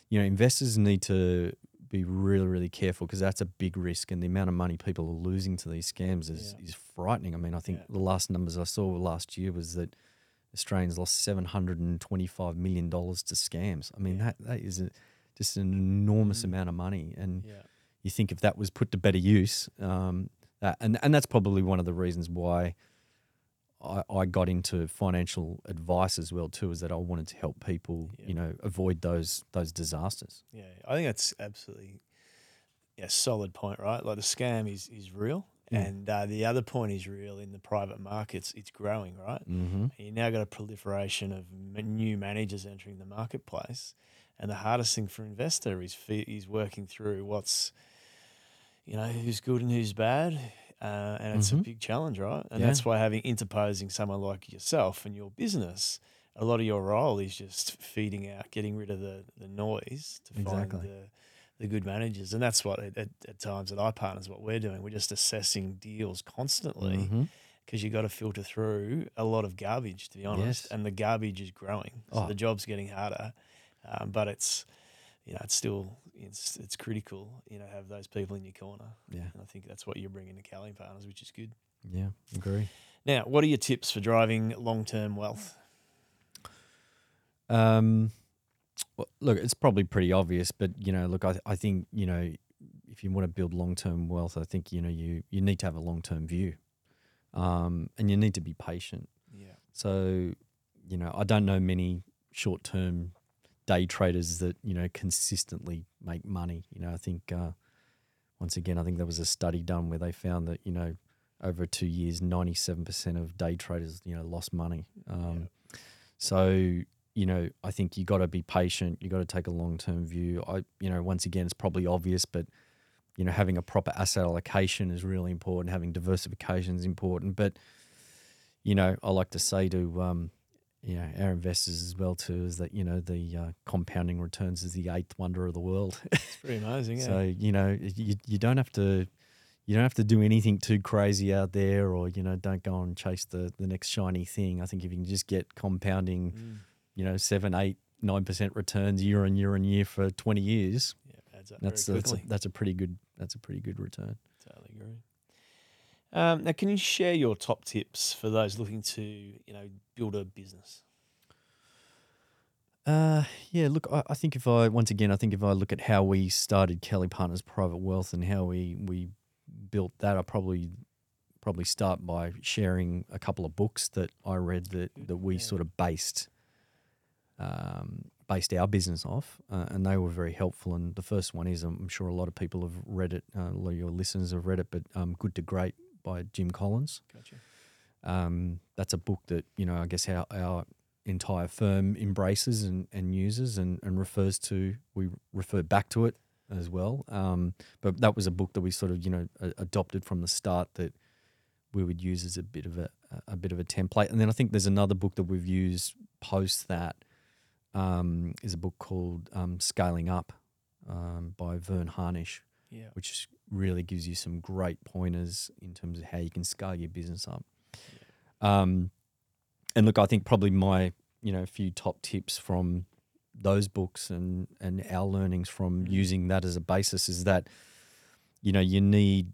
[SPEAKER 1] you know investors need to be really really careful because that's a big risk and the amount of money people are losing to these scams is
[SPEAKER 2] Yeah.
[SPEAKER 1] is frightening. I mean, I think
[SPEAKER 2] Yeah.
[SPEAKER 1] the last numbers I saw last year was that Australians lost seven hundred and twenty five million dollars to scams. I mean that that is a, just an enormous
[SPEAKER 2] Mm.
[SPEAKER 1] amount of money and
[SPEAKER 2] yeah.
[SPEAKER 1] you think if that was put to better use, um, and and that's probably one of the reasons why I, I got into financial advice as well too, is that I wanted to help people,
[SPEAKER 2] Yeah.
[SPEAKER 1] you know, avoid those those disasters.
[SPEAKER 2] Yeah, I think that's absolutely yeah, solid point, right? Like the scam is is real,
[SPEAKER 1] Mm.
[SPEAKER 2] and uh, the other point is real in the private markets. It's growing, right?
[SPEAKER 1] Mm-hmm.
[SPEAKER 2] You now got a proliferation of new managers entering the marketplace, and the hardest thing for investor is is working through what's you know who's good and who's bad. Uh, and it's
[SPEAKER 1] Mhm.
[SPEAKER 2] a big challenge, right? And
[SPEAKER 1] Yeah.
[SPEAKER 2] that's why having interposing someone like yourself and your business, a lot of your role is just feeding out, getting rid of the, the noise to
[SPEAKER 1] Exactly.
[SPEAKER 2] find the, the good managers. And that's what at, at, at times at iPartners, what we're doing. We're just assessing deals constantly
[SPEAKER 1] Mm-hmm.
[SPEAKER 2] because you've got to filter through a lot of garbage, to be honest.
[SPEAKER 1] Yes.
[SPEAKER 2] And the garbage is growing, so
[SPEAKER 1] Oh.
[SPEAKER 2] the job's getting harder. Um, but it's, you know, it's still it's it's critical, you know, have those people in your corner.
[SPEAKER 1] Yeah,
[SPEAKER 2] And I think that's what you're bringing to Kelly Partners, which is good.
[SPEAKER 1] yeah, agree.
[SPEAKER 2] Now, what are your tips for driving long term wealth?
[SPEAKER 1] Um, well, look, it's probably pretty obvious, but you know, look, I, I think you know, if you want to build long term wealth, I think you know you you need to have a long term view, um, and you need to be patient.
[SPEAKER 2] Yeah.
[SPEAKER 1] So, you know, I don't know many short term day traders that, you know, consistently make money. You know, I think, uh, once again, I think there was a study done where they found that, you know, over two years, 97% of day traders, you know, lost money. Um, So, you know, I think you got to be patient. You got to take a long term view. I, you know, once again, it's probably obvious, but, you know, having a proper asset allocation is really important. Having diversification is important. But, you know, I like to say to um, you know our investors as well too is that you know the uh, compounding returns is the eighth wonder of the world.
[SPEAKER 2] It's pretty amazing. Yeah.
[SPEAKER 1] so you know you you don't have to you don't have to do anything too crazy out there, or you know, don't go and chase the the next shiny thing. I think if you can just get compounding,
[SPEAKER 2] Mm.
[SPEAKER 1] you know, seven, eight, nine percent returns year on year on year for twenty years,
[SPEAKER 2] Yeah, adds up
[SPEAKER 1] that's
[SPEAKER 2] very
[SPEAKER 1] that's a, that's a pretty good that's a pretty good return.
[SPEAKER 2] Totally agree. Um, now, can you share your top tips for those looking to, you know, build a business?
[SPEAKER 1] Uh, yeah. Look, I, I think if I once again, I think if I look at how we started Kelly Partners Private Wealth and how we we built that, I probably probably start by sharing a couple of books that I read that that we
[SPEAKER 2] Yeah.
[SPEAKER 1] sort of based um, based our business off, uh, and they were very helpful. And the first one is, I'm sure a lot of people have read it, uh, a lot of your listeners have read it, but um, Good to Great by Jim Collins.
[SPEAKER 2] Gotcha.
[SPEAKER 1] Um, that's a book that you know I guess our, our entire firm embraces and, and uses and, and refers to. We refer back to it as well. Um, but that was a book that we sort of you know a- adopted from the start that we would use as a bit of a a bit of a template. And then I think there's another book that we've used post that um, is a book called um, Scaling Up um, by Verne Harnish
[SPEAKER 2] Yeah.
[SPEAKER 1] which really gives you some great pointers in terms of how you can scale your business up. Um, and look, I think probably my you know few top tips from those books and and our learnings from
[SPEAKER 2] Mm.
[SPEAKER 1] using that as a basis is that you know you need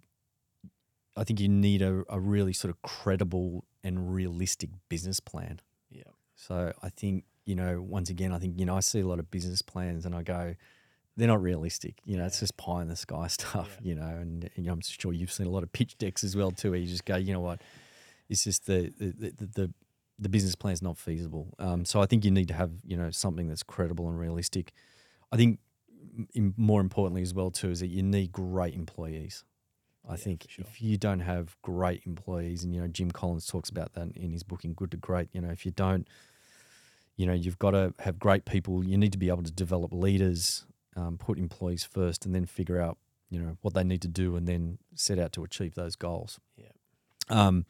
[SPEAKER 1] I think you need a, a really sort of credible and realistic business plan.
[SPEAKER 2] Yeah.
[SPEAKER 1] So I think, you know, once again, I think, you know, I see a lot of business plans and I go, they're not realistic. You know, it's just pie in the sky stuff,
[SPEAKER 2] Yeah.
[SPEAKER 1] you know, and, and I'm sure you've seen a lot of pitch decks as well too, where you just go, you know what, it's just the, the, the, the, the business plan is not feasible. Um, so I think you need to have, you know, something that's credible and realistic. I think m- more importantly as well too, is that you need great employees. I
[SPEAKER 2] Yeah,
[SPEAKER 1] think
[SPEAKER 2] sure.
[SPEAKER 1] if you don't have great employees, and you know Jim Collins talks about that in his book in Good to Great. You know, if you don't, you know, you've got to have great people. You need to be able to develop leaders, um, put employees first, and then figure out you know what they need to do, and then set out to achieve those goals.
[SPEAKER 2] Yeah.
[SPEAKER 1] Um,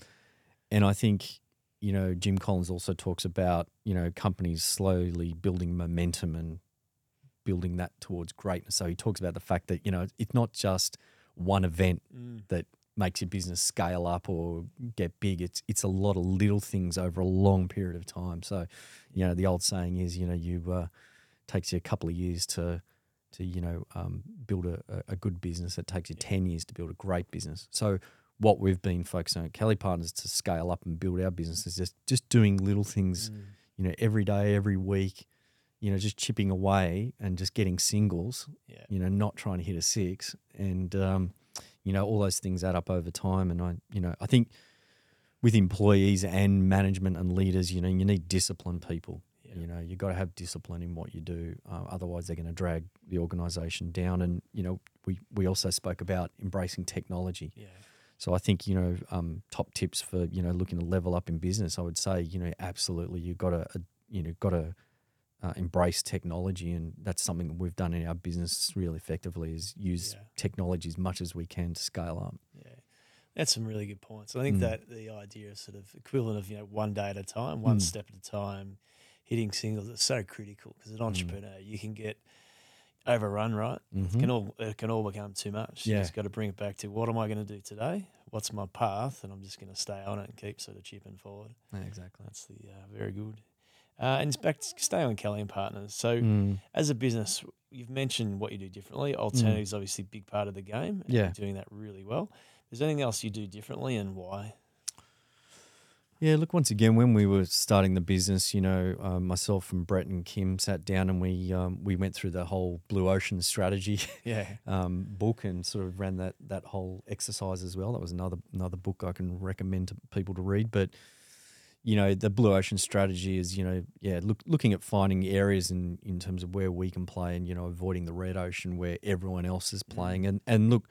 [SPEAKER 1] and I think you know Jim Collins also talks about you know companies slowly building momentum and building that towards greatness. So he talks about the fact that you know it's not just one event
[SPEAKER 2] Mm.
[SPEAKER 1] that makes your business scale up or get big. It's it's a lot of little things over a long period of time. So, you know, the old saying is, you know, you uh, takes you a couple of years to to you know um, build a, a- good business. It takes you ten years to build a great business. So, what we've been focusing on at Kelly Partners to scale up and build our business is just just doing little things
[SPEAKER 2] Mm.
[SPEAKER 1] you know, every day, every week, you know, just chipping away and just getting singles,
[SPEAKER 2] Yeah.
[SPEAKER 1] you know, not trying to hit a six. And, um, you know, all those things add up over time. And I, you know, I think with employees and management and leaders, you know, you need disciplined people.
[SPEAKER 2] Yeah.
[SPEAKER 1] You know, you got to have discipline in what you do. Uh, otherwise, they're going to drag the organization down. And, you know, we, we also spoke about embracing technology.
[SPEAKER 2] Yeah.
[SPEAKER 1] So I think you know um, top tips for you know looking to level up in business. I would say you know absolutely you've got to you know got to uh, embrace technology, and that's something that we've done in our business really effectively. Is use
[SPEAKER 2] Yeah.
[SPEAKER 1] technology as much as we can to scale up.
[SPEAKER 2] Yeah. That's some really good points. I think
[SPEAKER 1] Mm.
[SPEAKER 2] that the idea of sort of equivalent of, you know, one day at a time, one
[SPEAKER 1] Mm.
[SPEAKER 2] step at a time, hitting singles is so critical because
[SPEAKER 1] Mm.
[SPEAKER 2] as an entrepreneur, you can get overrun, right?
[SPEAKER 1] Mhm.
[SPEAKER 2] It can all it can all become too much. You
[SPEAKER 1] Yeah.
[SPEAKER 2] just got to bring it back to what am I going to do today? What's my path? And I'm just going to stay on it and keep sort of chipping forward.
[SPEAKER 1] Yeah, exactly.
[SPEAKER 2] That's the uh, very good. Uh, and it's back to stay on Kelly and Partners. So
[SPEAKER 1] Mm.
[SPEAKER 2] as a business, you've mentioned what you do differently. Alternatives obviously a big part of the game. and
[SPEAKER 1] Yeah.
[SPEAKER 2] you're doing that really well. Is there anything else you do differently and why?
[SPEAKER 1] Yeah, look, once again, when we were starting the business, you know, um, myself and Brett and Kim sat down and we um, we went through the whole blue ocean strategy
[SPEAKER 2] Yeah.
[SPEAKER 1] um, book and sort of ran that that whole exercise as well. That was another another book I can recommend to people to read. But you know, the blue ocean strategy is you know, yeah, look, looking at finding areas in in terms of where we can play and you know, avoiding the red ocean where everyone else is playing. And and look,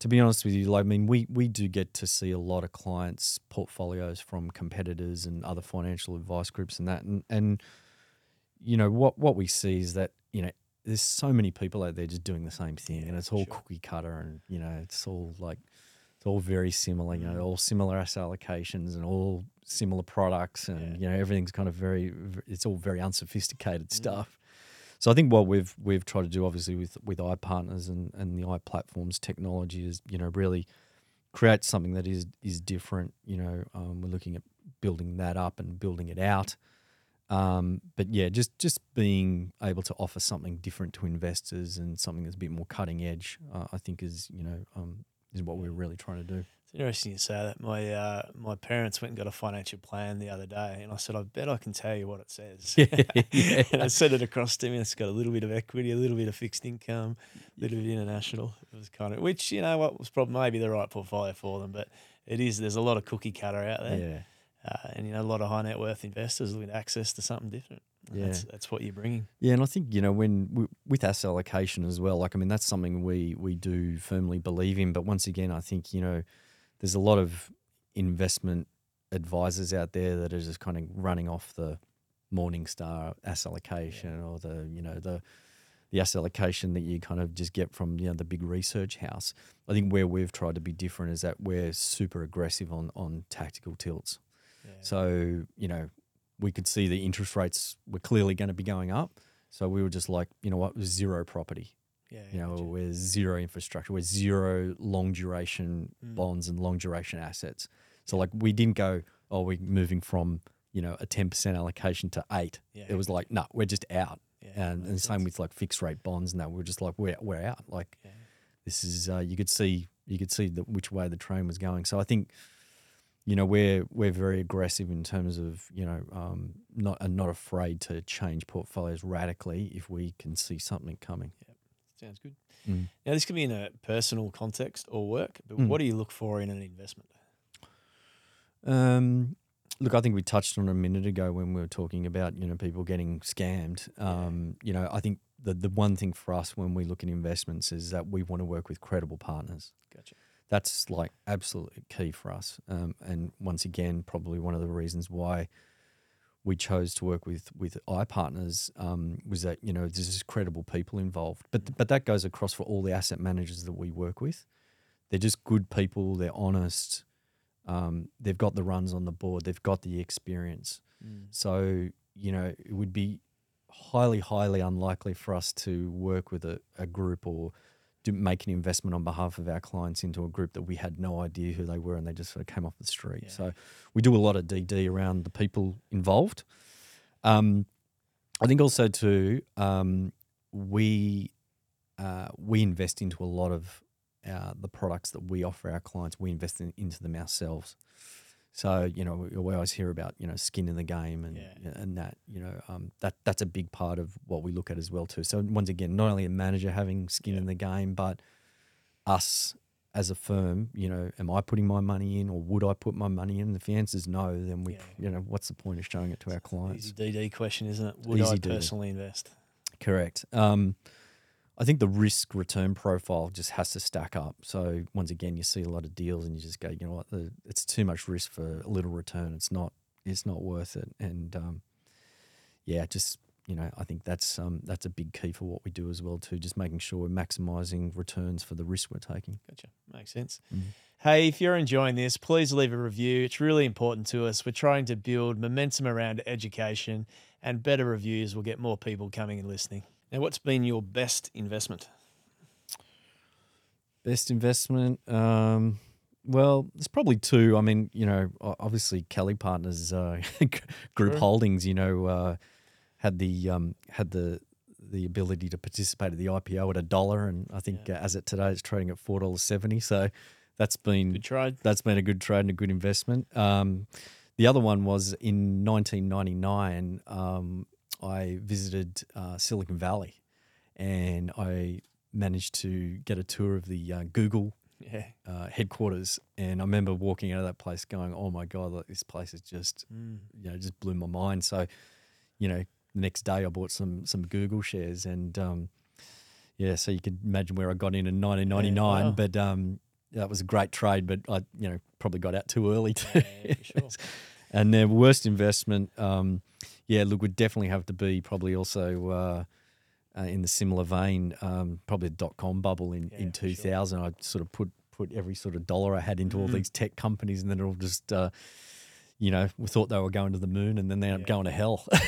[SPEAKER 1] to be honest with you, like I mean, we we do get to see a lot of clients' portfolios from competitors and other financial advice groups and that, and and you know what what we see is that you know there's so many people out there just doing the same thing, and it's all
[SPEAKER 2] sure.
[SPEAKER 1] cookie cutter, and you know it's all like it's all very similar, you know,
[SPEAKER 2] Mm.
[SPEAKER 1] all similar asset allocations and all similar products, and
[SPEAKER 2] Yeah.
[SPEAKER 1] you know everything's kind of very it's all very unsophisticated
[SPEAKER 2] Mm.
[SPEAKER 1] stuff. So I think what we've we've tried to do, obviously, with with iPartners and and the iPlatforms technology is, you know, really create something that is is different. You know, um, we're looking at building that up and building it out. Um, but yeah, just just being able to offer something different to investors and something that's a bit more cutting edge, uh, I think is you know um, is what we're really trying to do.
[SPEAKER 2] It's interesting you say that. My uh, my parents went and got a financial plan the other day, and I said, "I bet I can tell you what it says."
[SPEAKER 1] yeah.
[SPEAKER 2] and I sent it across to me. It's got a little bit of equity, a little bit of fixed income, a little bit of international. It was kind of which you know what was probably maybe the right portfolio for them, but it is. There's a lot of cookie cutter out there.
[SPEAKER 1] yeah.
[SPEAKER 2] uh, and you know a lot of high net worth investors looking access to something different.
[SPEAKER 1] Yeah.
[SPEAKER 2] That's, that's what you're bringing.
[SPEAKER 1] Yeah, and I think you know when w- with asset allocation as well. Like, I mean, that's something we we do firmly believe in. But once again, I think you know there's a lot of investment advisors out there that are just kind of running off the Morningstar asset allocation or the you know the the asset allocation that you kind of just get from you know the big research house. I think where we've tried to be different is that we're super aggressive on on tactical tilts.
[SPEAKER 2] Yeah.
[SPEAKER 1] So, you know, we could see the interest rates were clearly going to be going up. So we were just like, you know what, zero property.
[SPEAKER 2] Yeah,
[SPEAKER 1] You know,
[SPEAKER 2] gotcha.
[SPEAKER 1] we're zero infrastructure. We're zero long duration
[SPEAKER 2] Mm.
[SPEAKER 1] bonds and long duration assets. So like we didn't go, oh, we're moving from, you know, a 10% allocation to eight.
[SPEAKER 2] yeah,
[SPEAKER 1] It was like, no, we're just out.
[SPEAKER 2] yeah,
[SPEAKER 1] And, and
[SPEAKER 2] makes
[SPEAKER 1] same
[SPEAKER 2] sense.
[SPEAKER 1] with like fixed rate bonds and that. We're just like, we're, we're out. Like this is, uh, you could see, you could see the, which way the train was going. So I think, you know, we're we're very aggressive in terms of you know um, not not afraid to change portfolios radically if we can see something coming.
[SPEAKER 2] Sounds good.
[SPEAKER 1] Mm.
[SPEAKER 2] Now this could be in a personal context or work, but
[SPEAKER 1] Mm.
[SPEAKER 2] what do you look for in an investment?
[SPEAKER 1] Um, look, I think we touched on it a minute ago when we were talking about you know people getting scammed. Um, you know, I think the the one thing for us when we look at investments is that we want to work with credible partners.
[SPEAKER 2] Gotcha.
[SPEAKER 1] That's like absolutely key for us. Um, and once again, probably one of the reasons why we chose to work with with iPartners um, was that you know there's just credible people involved. But but that goes across for all the asset managers that we work with. They're just good people. They're honest. Um, they've got the runs on the board. They've got the experience.
[SPEAKER 2] Mm.
[SPEAKER 1] So you know it would be highly highly unlikely for us to work with a, a group or do make an investment on behalf of our clients into a group that we had no idea who they were and they just sort of came off the street.
[SPEAKER 2] Yeah.
[SPEAKER 1] So we do a lot of DD around the people involved. Um, I think also too um, we uh, we invest into a lot of uh, the products that we offer our clients. We invest in, into them ourselves. So you know we, we always hear about you know skin in the game and
[SPEAKER 2] Yeah.
[SPEAKER 1] and that you know um, that that's a big part of what we look at as well too. So once again, not only a manager having skin
[SPEAKER 2] Yeah.
[SPEAKER 1] in the game, but us as a firm, you know, am I putting my money in or would I put my money in? If the answer is no, then we,
[SPEAKER 2] Yeah.
[SPEAKER 1] you know, what's the point of showing it to our clients?
[SPEAKER 2] Easy DD question, isn't it? Would
[SPEAKER 1] Easy
[SPEAKER 2] I
[SPEAKER 1] DD.
[SPEAKER 2] personally invest?
[SPEAKER 1] Correct. Um, I think the risk return profile just has to stack up. So once again, you see a lot of deals and you just go, you know what, the, it's too much risk for a little return. It's not, it's not worth it. And um, yeah, just you know, I think that's um, that's a big key for what we do as well too. Just making sure we're maximising returns for the risk we're taking.
[SPEAKER 2] Gotcha. Makes sense.
[SPEAKER 1] Mhm.
[SPEAKER 2] Hey, if you're enjoying this, please leave a review. It's really important to us. We're trying to build momentum around education, and better reviews will get more people coming and listening. Now, what's been your best investment?
[SPEAKER 1] Best investment. Um, well, there's probably two. I mean, you know, obviously Kelly Partners uh, Group
[SPEAKER 2] Sure.
[SPEAKER 1] Holdings. You know, uh, had the um, had the the ability to participate at the IPO at a dollar, and I think
[SPEAKER 2] Yeah.
[SPEAKER 1] uh, as it today, it's trading at four dollars seventy. So that's been
[SPEAKER 2] Good trade.
[SPEAKER 1] that's been a good trade and a good investment. Um, the other one was in 1999. Um, I visited uh, Silicon Valley, and I managed to get a tour of the uh, Google
[SPEAKER 2] Yeah.
[SPEAKER 1] uh, headquarters. And I remember walking out of that place, going, "Oh my god, like, this place is just
[SPEAKER 2] Mm.
[SPEAKER 1] you know just blew my mind." So, you know, the next day I bought some some Google shares, and um, yeah, so you can imagine where I got in in 1999.
[SPEAKER 2] wow.
[SPEAKER 1] But um, that was a great trade, but I you know probably got out too early too.
[SPEAKER 2] Yeah, for sure.
[SPEAKER 1] And their worst investment, um, yeah, look, would definitely have to be probably also uh, uh, in the similar vein, um, probably the dot com bubble in,
[SPEAKER 2] Yeah,
[SPEAKER 1] in
[SPEAKER 2] for sure.
[SPEAKER 1] 2000. I sort of put put every sort of dollar I had into all
[SPEAKER 2] Mhm.
[SPEAKER 1] these tech companies, and then it all just, uh, you know, we thought they were going to the moon, and then they ended up going to hell.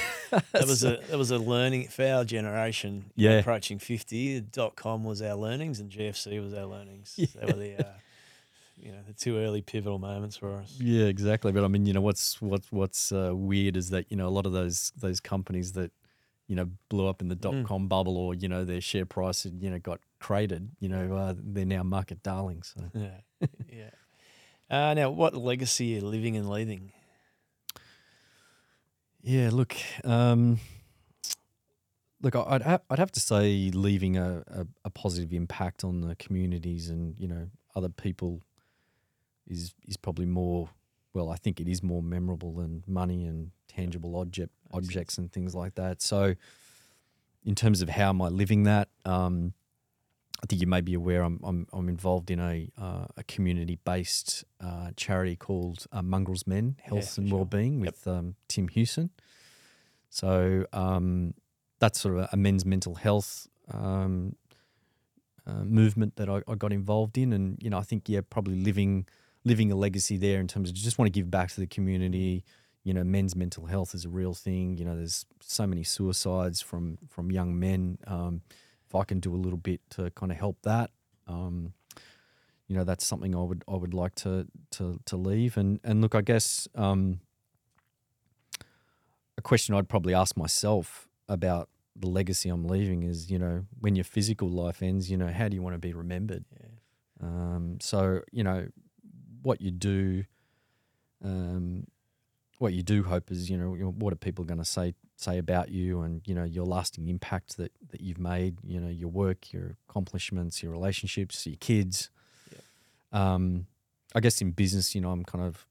[SPEAKER 2] That was a that was a learning for our generation.
[SPEAKER 1] Yeah.
[SPEAKER 2] approaching fifty. Dot com was our learnings, and GFC was our learnings. They
[SPEAKER 1] Yeah.
[SPEAKER 2] were the uh, you know the two early pivotal moments for us.
[SPEAKER 1] Yeah, exactly. But I mean, you know, what's what's what's uh, weird is that you know a lot of those those companies that you know blew up in the dot
[SPEAKER 2] Mm.
[SPEAKER 1] com bubble, or you know their share price you know got cratered. You know, uh, they're now market darlings. So.
[SPEAKER 2] Yeah, yeah. Uh, now, what legacy are you living and leaving?
[SPEAKER 1] Yeah, look, um, look, I'd have, I'd have to say leaving a, a, a positive impact on the communities and you know other people is is probably more. Well, I think it is more memorable than money and tangible object objects and things like that. So, in terms of how am I living that, um, I think you may be aware I'm I'm, I'm involved in a uh, a community based uh, charity called uh, Mongrels Men Health
[SPEAKER 2] for
[SPEAKER 1] and
[SPEAKER 2] sure.
[SPEAKER 1] Wellbeing
[SPEAKER 2] Yep.
[SPEAKER 1] with um, Tim Hewson. So um, that's sort of a men's mental health um, uh, movement that I, I got involved in, and you know I think yeah probably living living a legacy there in terms of just want to give back to the community. You know, men's mental health is a real thing. You know, there's so many suicides from from young men. Um, if I can do a little bit to kind of help that, um, you know, that's something I would I would like to to to leave. And and look, I guess um, a question I'd probably ask myself about the legacy I'm leaving is, you know, when your physical life ends, you know, how do you want to be remembered?
[SPEAKER 2] Yeah.
[SPEAKER 1] Um, so you know, what you do, um, what you do hope is, you know, what are people going to say say about you, and you know, your lasting impact that that you've made. You know, your work, your accomplishments, your relationships, your kids. Um, I guess in business, you know, I'm kind of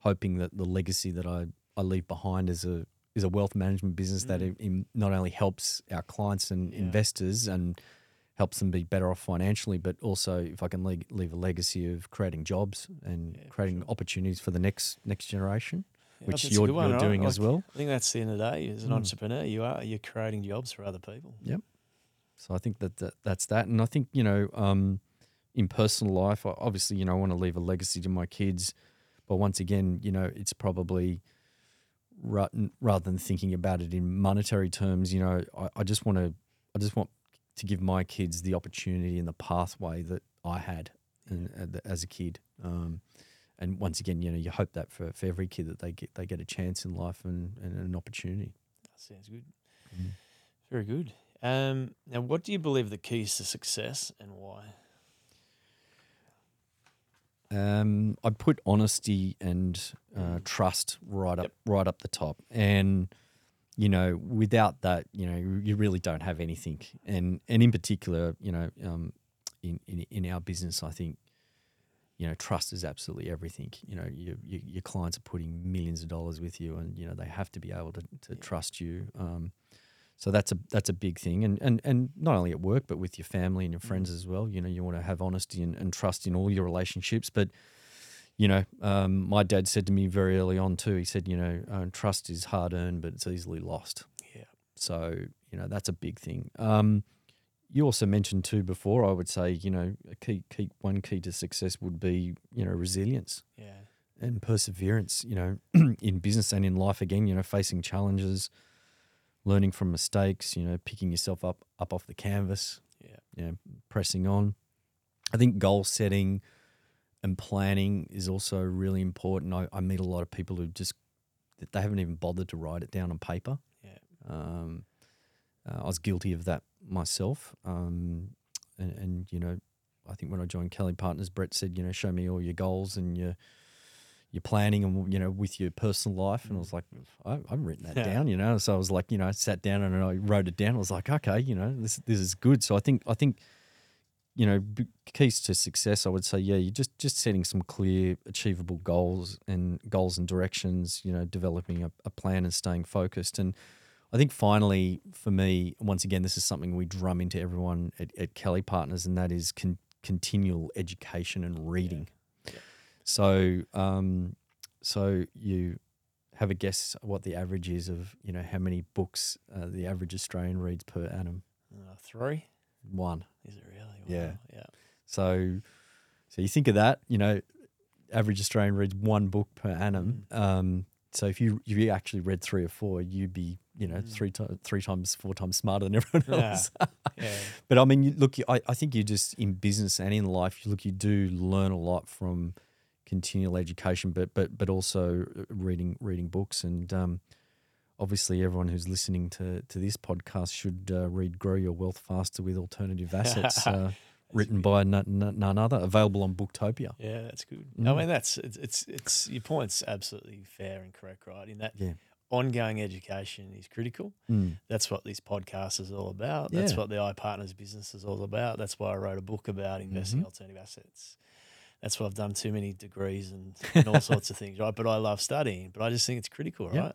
[SPEAKER 1] hoping that the legacy that I I leave behind is a is a wealth management business that
[SPEAKER 2] Mm.
[SPEAKER 1] it, it not only helps our clients and
[SPEAKER 2] Yeah.
[SPEAKER 1] investors and helps them be better off financially, but also if I can leave, leave a legacy of creating jobs and
[SPEAKER 2] Yeah,
[SPEAKER 1] creating
[SPEAKER 2] sure.
[SPEAKER 1] opportunities for the next next generation,
[SPEAKER 2] Yeah,
[SPEAKER 1] which you're,
[SPEAKER 2] good one,
[SPEAKER 1] you're
[SPEAKER 2] right?
[SPEAKER 1] doing as well.
[SPEAKER 2] I think that's the end of the day. As an
[SPEAKER 1] Mm.
[SPEAKER 2] entrepreneur, you are you're creating jobs for other people. Yep.
[SPEAKER 1] So I think that, that that's that, and I think you know, um, in personal life, I- obviously, you know, I want to leave a legacy to my kids, but once again, you know, it's probably rather than thinking about it in monetary terms, you know, I, I just want to, I just want to give my kids the opportunity and the pathway that I had and, uh, as a kid. Um, and once again, you know, you hope that for, for every kid that they get they get a chance in life and, and an opportunity.
[SPEAKER 2] That sounds good.
[SPEAKER 1] Mm.
[SPEAKER 2] Very good. Um, now, what do you believe the keys to success and why?
[SPEAKER 1] Um, I put honesty and uh,
[SPEAKER 2] Mm.
[SPEAKER 1] trust right up
[SPEAKER 2] Yep.
[SPEAKER 1] right up the top, and you know, without that, you know, you- really don't have anything. And and in particular, you know, um, in, in in our business, I think, you know, trust is absolutely everything. You know, you, you, your clients are putting millions of dollars with you, and you know they have to be able to, to
[SPEAKER 2] Yeah.
[SPEAKER 1] trust you. Um, so that's a that's a big thing, and and and not only at work, but with your family and your friends as well. You know, you want to have honesty and, and trust in all your relationships. But you know, um, my dad said to me very early on too. He said, you know, uh, trust is hard earned, but it's easily lost.
[SPEAKER 2] Yeah.
[SPEAKER 1] So you know that's a big thing. Um, you also mentioned too before. I would say, you know, a key key one key to success would be you know resilience
[SPEAKER 2] Yeah.
[SPEAKER 1] and perseverance, you know, in business and in life again, you know, facing challenges, learning from mistakes, you know, picking yourself up up off the canvas,
[SPEAKER 2] Yeah.
[SPEAKER 1] you know, pressing on. I think goal setting and planning is also really important. I, I meet a lot of people who just that they haven't even bothered to write it down on paper.
[SPEAKER 2] Yeah.
[SPEAKER 1] Um, uh, I was guilty of that myself. Um, and, and, you know, I think when I joined Kelly Partners, Brett said, you know, show me all your goals and your your planning and you know with your personal life. And I was like, I, I've written that
[SPEAKER 2] Yeah.
[SPEAKER 1] down, you know. So I was like, you know, I sat down and I wrote it down. I was like, okay, you know, this this is good. So I think I think you know b- keys to success. I would say, yeah, you just just setting some clear, achievable goals and goals and directions. You know, developing a, a plan and staying focused and. I think finally, for me, once again, this is something we drum into everyone at, at Kelly Partners, and that is con- continual education and reading.
[SPEAKER 2] Yeah.
[SPEAKER 1] So, um, so you have a guess what the average is of you know how many books uh, the average Australian reads per annum?
[SPEAKER 2] Uh, three?
[SPEAKER 1] One.
[SPEAKER 2] Is it really?
[SPEAKER 1] Yeah.
[SPEAKER 2] Wow. Yeah.
[SPEAKER 1] So, so you think of that, you know, average Australian reads one book per annum. Um, so if you if you actually read three or four, you'd be you know
[SPEAKER 2] Mm.
[SPEAKER 1] three times three times four times smarter than everyone
[SPEAKER 2] Yeah.
[SPEAKER 1] else.
[SPEAKER 2] Yeah.
[SPEAKER 1] But I mean, you, look, I, I think you just in business and in life, you look, you do learn a lot from continual education, but but but also reading reading books and. Um, obviously, everyone who's listening to, to this podcast should uh, read "Grow Your Wealth Faster with Alternative Assets," uh, written by none, none other, available on Booktopia.
[SPEAKER 2] Yeah, that's good.
[SPEAKER 1] Mm.
[SPEAKER 2] I mean, that's it's, it's it's your point's absolutely fair and correct, right? In that
[SPEAKER 1] Yeah.
[SPEAKER 2] ongoing education is critical.
[SPEAKER 1] Mm.
[SPEAKER 2] That's what this podcast is all about. That's
[SPEAKER 1] Yeah.
[SPEAKER 2] what the iPartners business is all about. That's why I wrote a book about investing in
[SPEAKER 1] Mhm.
[SPEAKER 2] alternative assets. That's why I've done too many degrees and, and all sorts of things, right? But I love studying. But I just think it's critical, right?
[SPEAKER 1] Yeah.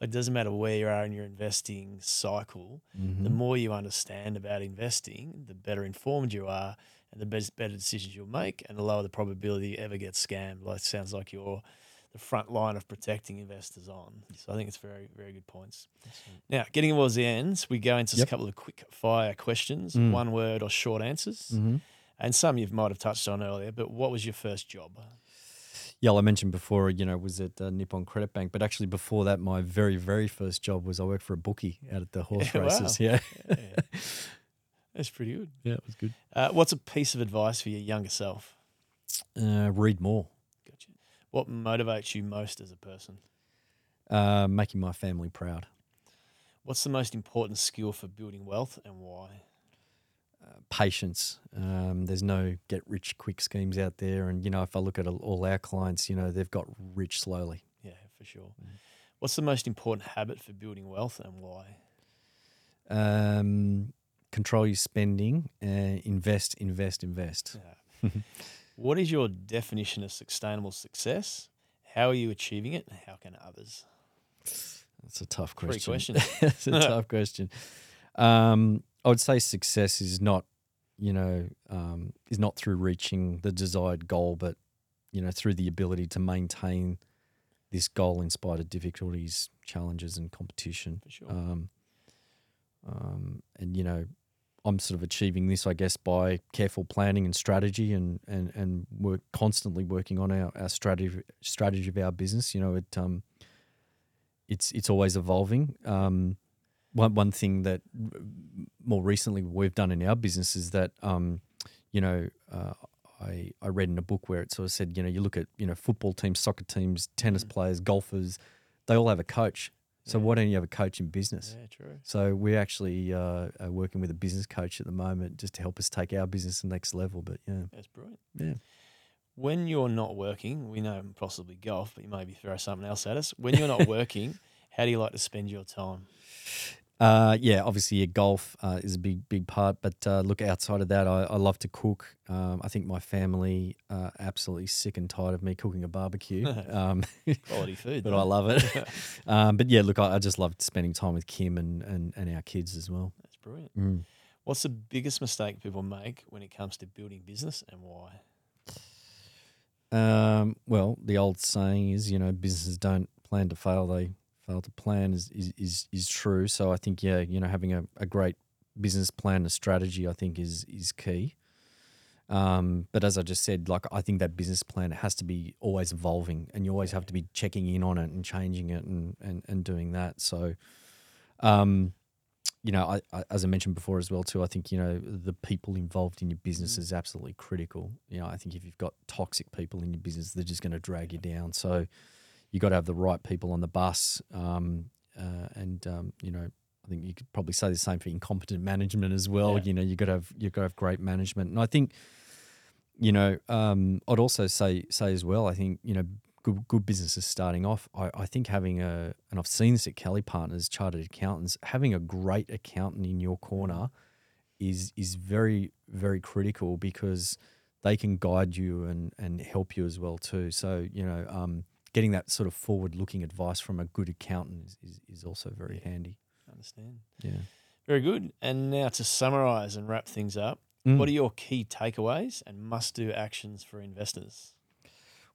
[SPEAKER 2] It doesn't matter where you are in your investing cycle. The
[SPEAKER 1] Mhm.
[SPEAKER 2] more you understand about investing, the better informed you are, and the best, better decisions you'll make, and the lower the probability you ever get scammed. Like, it sounds like you're the front line of protecting investors on. So I think it's very, very good points. Now, getting towards the end, we go into
[SPEAKER 1] Yep.
[SPEAKER 2] a couple of quick fire questions,
[SPEAKER 1] Mm.
[SPEAKER 2] one word or short answers,
[SPEAKER 1] Mhm.
[SPEAKER 2] and some you might have touched on earlier. But what was your first job?
[SPEAKER 1] Yeah, I mentioned before, you know, was at uh, Nippon Credit Bank, but actually before that, my very, very first job was I worked for a bookie out at the horse
[SPEAKER 2] Yeah, wow.
[SPEAKER 1] races. Yeah,
[SPEAKER 2] Yeah. That's pretty good.
[SPEAKER 1] yeah, it was good.
[SPEAKER 2] Uh, what's a piece of advice for your younger self?
[SPEAKER 1] Uh, read more,
[SPEAKER 2] Gotcha. What motivates you most as a person?
[SPEAKER 1] uh, making my family proud.
[SPEAKER 2] What's the most important skill for building wealth and why?
[SPEAKER 1] Patience. Um, there's no get rich quick schemes out there, and you know, if I look at all- our clients, you know, they've got rich slowly.
[SPEAKER 2] Yeah, for sure.
[SPEAKER 1] Mm.
[SPEAKER 2] What's the most important habit for building wealth and why?
[SPEAKER 1] Um, control your spending. Uh, invest, invest, invest.
[SPEAKER 2] Yeah. what is your definition of sustainable success? How are you achieving it? And how can others?
[SPEAKER 1] That's a tough
[SPEAKER 2] Three
[SPEAKER 1] question.
[SPEAKER 2] questions.
[SPEAKER 1] That's a tough question. Um, I would say success is not, you know, um, is not through reaching the desired goal, but you know, through the ability to maintain this goal in spite of difficulties, challenges, and competition.
[SPEAKER 2] For sure.
[SPEAKER 1] Um, um, and you know, I'm sort of achieving this, I guess, by careful planning and strategy, and and and work constantly working on our, our strategy strategy of our business. You know, it um, it's it's always evolving. Um, one one thing that more recently we've done in our business is that um, you know, uh, I I read in a book where it sort of said, you know, you look at you know football teams, soccer teams, tennis
[SPEAKER 2] Mm.
[SPEAKER 1] players, golfers, they all have a coach. So
[SPEAKER 2] Yeah.
[SPEAKER 1] why don't you have a coach in business?
[SPEAKER 2] yeah, true.
[SPEAKER 1] So we're actually uh, uh, working with a business coach at the moment just to help us take our business to the next level. But yeah,
[SPEAKER 2] That's brilliant.
[SPEAKER 1] yeah.
[SPEAKER 2] When you're not working, we know possibly golf, but you maybe throw something else at us. When you're not working, how do you like to spend your time?
[SPEAKER 1] Uh, yeah, obviously, yeah, golf uh, is a big, big part. But uh, look, outside of that, I, I love to cook. Um, I think my family are absolutely sick and tired of me cooking a barbecue. um,
[SPEAKER 2] Quality food.
[SPEAKER 1] but
[SPEAKER 2] though.
[SPEAKER 1] I love it. um, but yeah, look, I, I just love spending time with Kim and, and, and our kids as well.
[SPEAKER 2] That's brilliant.
[SPEAKER 1] Mm.
[SPEAKER 2] What's the biggest mistake people make when it comes to building business and why?
[SPEAKER 1] Um, well, the old saying is, you know, businesses don't plan to fail; they fail to plan. Is is is, is true. So I think, yeah, you know, having a, a great business plan and strategy, I think, is is key. Um, but as I just said, like I think that business plan has to be always evolving, and you always have to be checking in on it and changing it and and and doing that. So, um, you know, I, I, as I mentioned before as well too, I think you know the people involved in your business
[SPEAKER 2] Mm.
[SPEAKER 1] is absolutely critical. You know, I think if you've got toxic people in your business, they're just going to drag you down. So you got to have the right people on the bus, um, uh, and um, you know, I think you could probably say the same for incompetent management as well.
[SPEAKER 2] Yeah.
[SPEAKER 1] You know, you got to have you got to have great management, and I think, you know, um, I'd also say say as well. I think you know. Good, good businesses starting off. I, I think having a, and I've seen this at Kelly Partners, chartered accountants, having a great accountant in your corner is is very very critical because they can guide you and and help you as well too. So you know, um, getting that sort of forward looking advice from a good accountant is, is, is also very handy.
[SPEAKER 2] I understand.
[SPEAKER 1] Yeah.
[SPEAKER 2] Very good. And now to summarize and wrap things up,
[SPEAKER 1] Mm.
[SPEAKER 2] what are your key takeaways and must do actions for investors?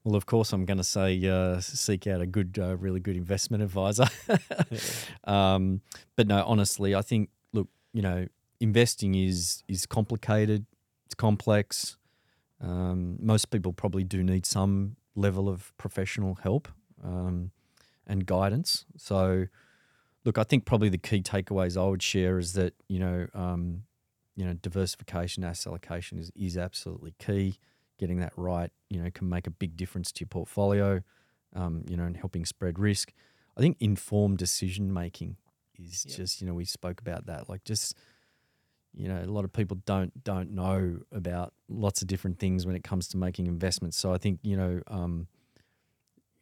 [SPEAKER 1] Well, of course, I'm going to say uh, seek out a good, uh, really good investment advisor. um, but no, honestly, I think look, you know, investing is is complicated. It's complex. Um, most people probably do need some level of professional help um, and guidance. So, look, I think probably the key takeaways I would share is that you know, um, you know, diversification, asset allocation is is absolutely key getting that right, you know, can make a big difference to your portfolio, um, you know, and helping spread risk. I think informed decision making is
[SPEAKER 2] Yep.
[SPEAKER 1] just, you know, we spoke about that. Like just, you know, a lot of people don't don't know about lots of different things when it comes to making investments. So I think, you know, um,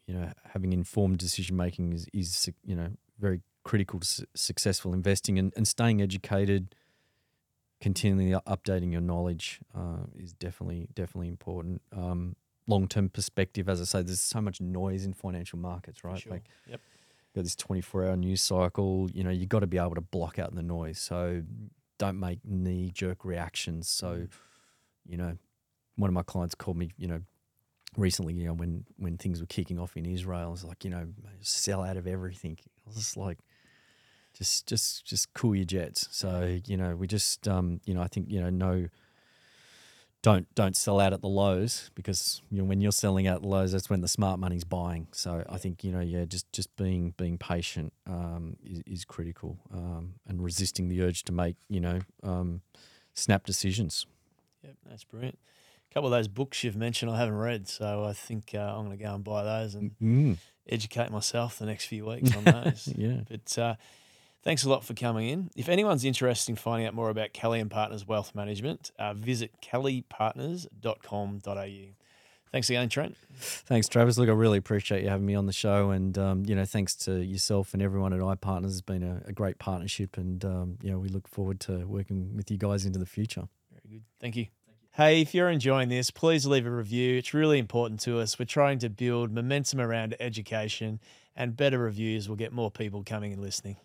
[SPEAKER 1] you know, having informed decision making is, is you know very critical to su- successful investing and, and staying educated, continually updating your knowledge uh, is definitely definitely important. Um, Long term perspective, as I say, there's so much noise in financial markets, right?
[SPEAKER 2] sure.
[SPEAKER 1] Like
[SPEAKER 2] yep.
[SPEAKER 1] got this 24 hour news cycle. You know, you got to be able to block out the noise. So don't make knee jerk reactions. So, you know, one of my clients called me, you know, recently, you know, when when things were kicking off in Israel, I was like, you know, sell out of everything. I was just like, just just just cool your jets. So, you know, we just um, you know, I think, you know, no don't don't sell out at the lows because you know when you're selling out at the lows, that's when the smart money's buying. So I think you know, yeah, just just being being patient um, is, is critical um, and resisting the urge to make you know um, snap decisions.
[SPEAKER 2] Yep, that's brilliant. A couple of those books you've mentioned I haven't read, so I think uh, I'm going to go and buy those and
[SPEAKER 1] Mm,
[SPEAKER 2] educate myself the next few weeks on those.
[SPEAKER 1] yeah,
[SPEAKER 2] But uh, thanks a lot for coming in. If anyone's interested in finding out more about Kelly and Partners Wealth Management, uh, visit kellypartners.com.au. Thanks again, Trent.
[SPEAKER 1] thanks, Travis. Look, I really appreciate you having me on the show, and um, you know, thanks to yourself and everyone at iPartners. It's been a, a great partnership, and um, you know, we look forward to working with you guys into the future.
[SPEAKER 2] Very good. Thank you. Hey, if you're enjoying this, please leave a review. It's really important to us. We're trying to build momentum around education, and better reviews will get more people coming and listening.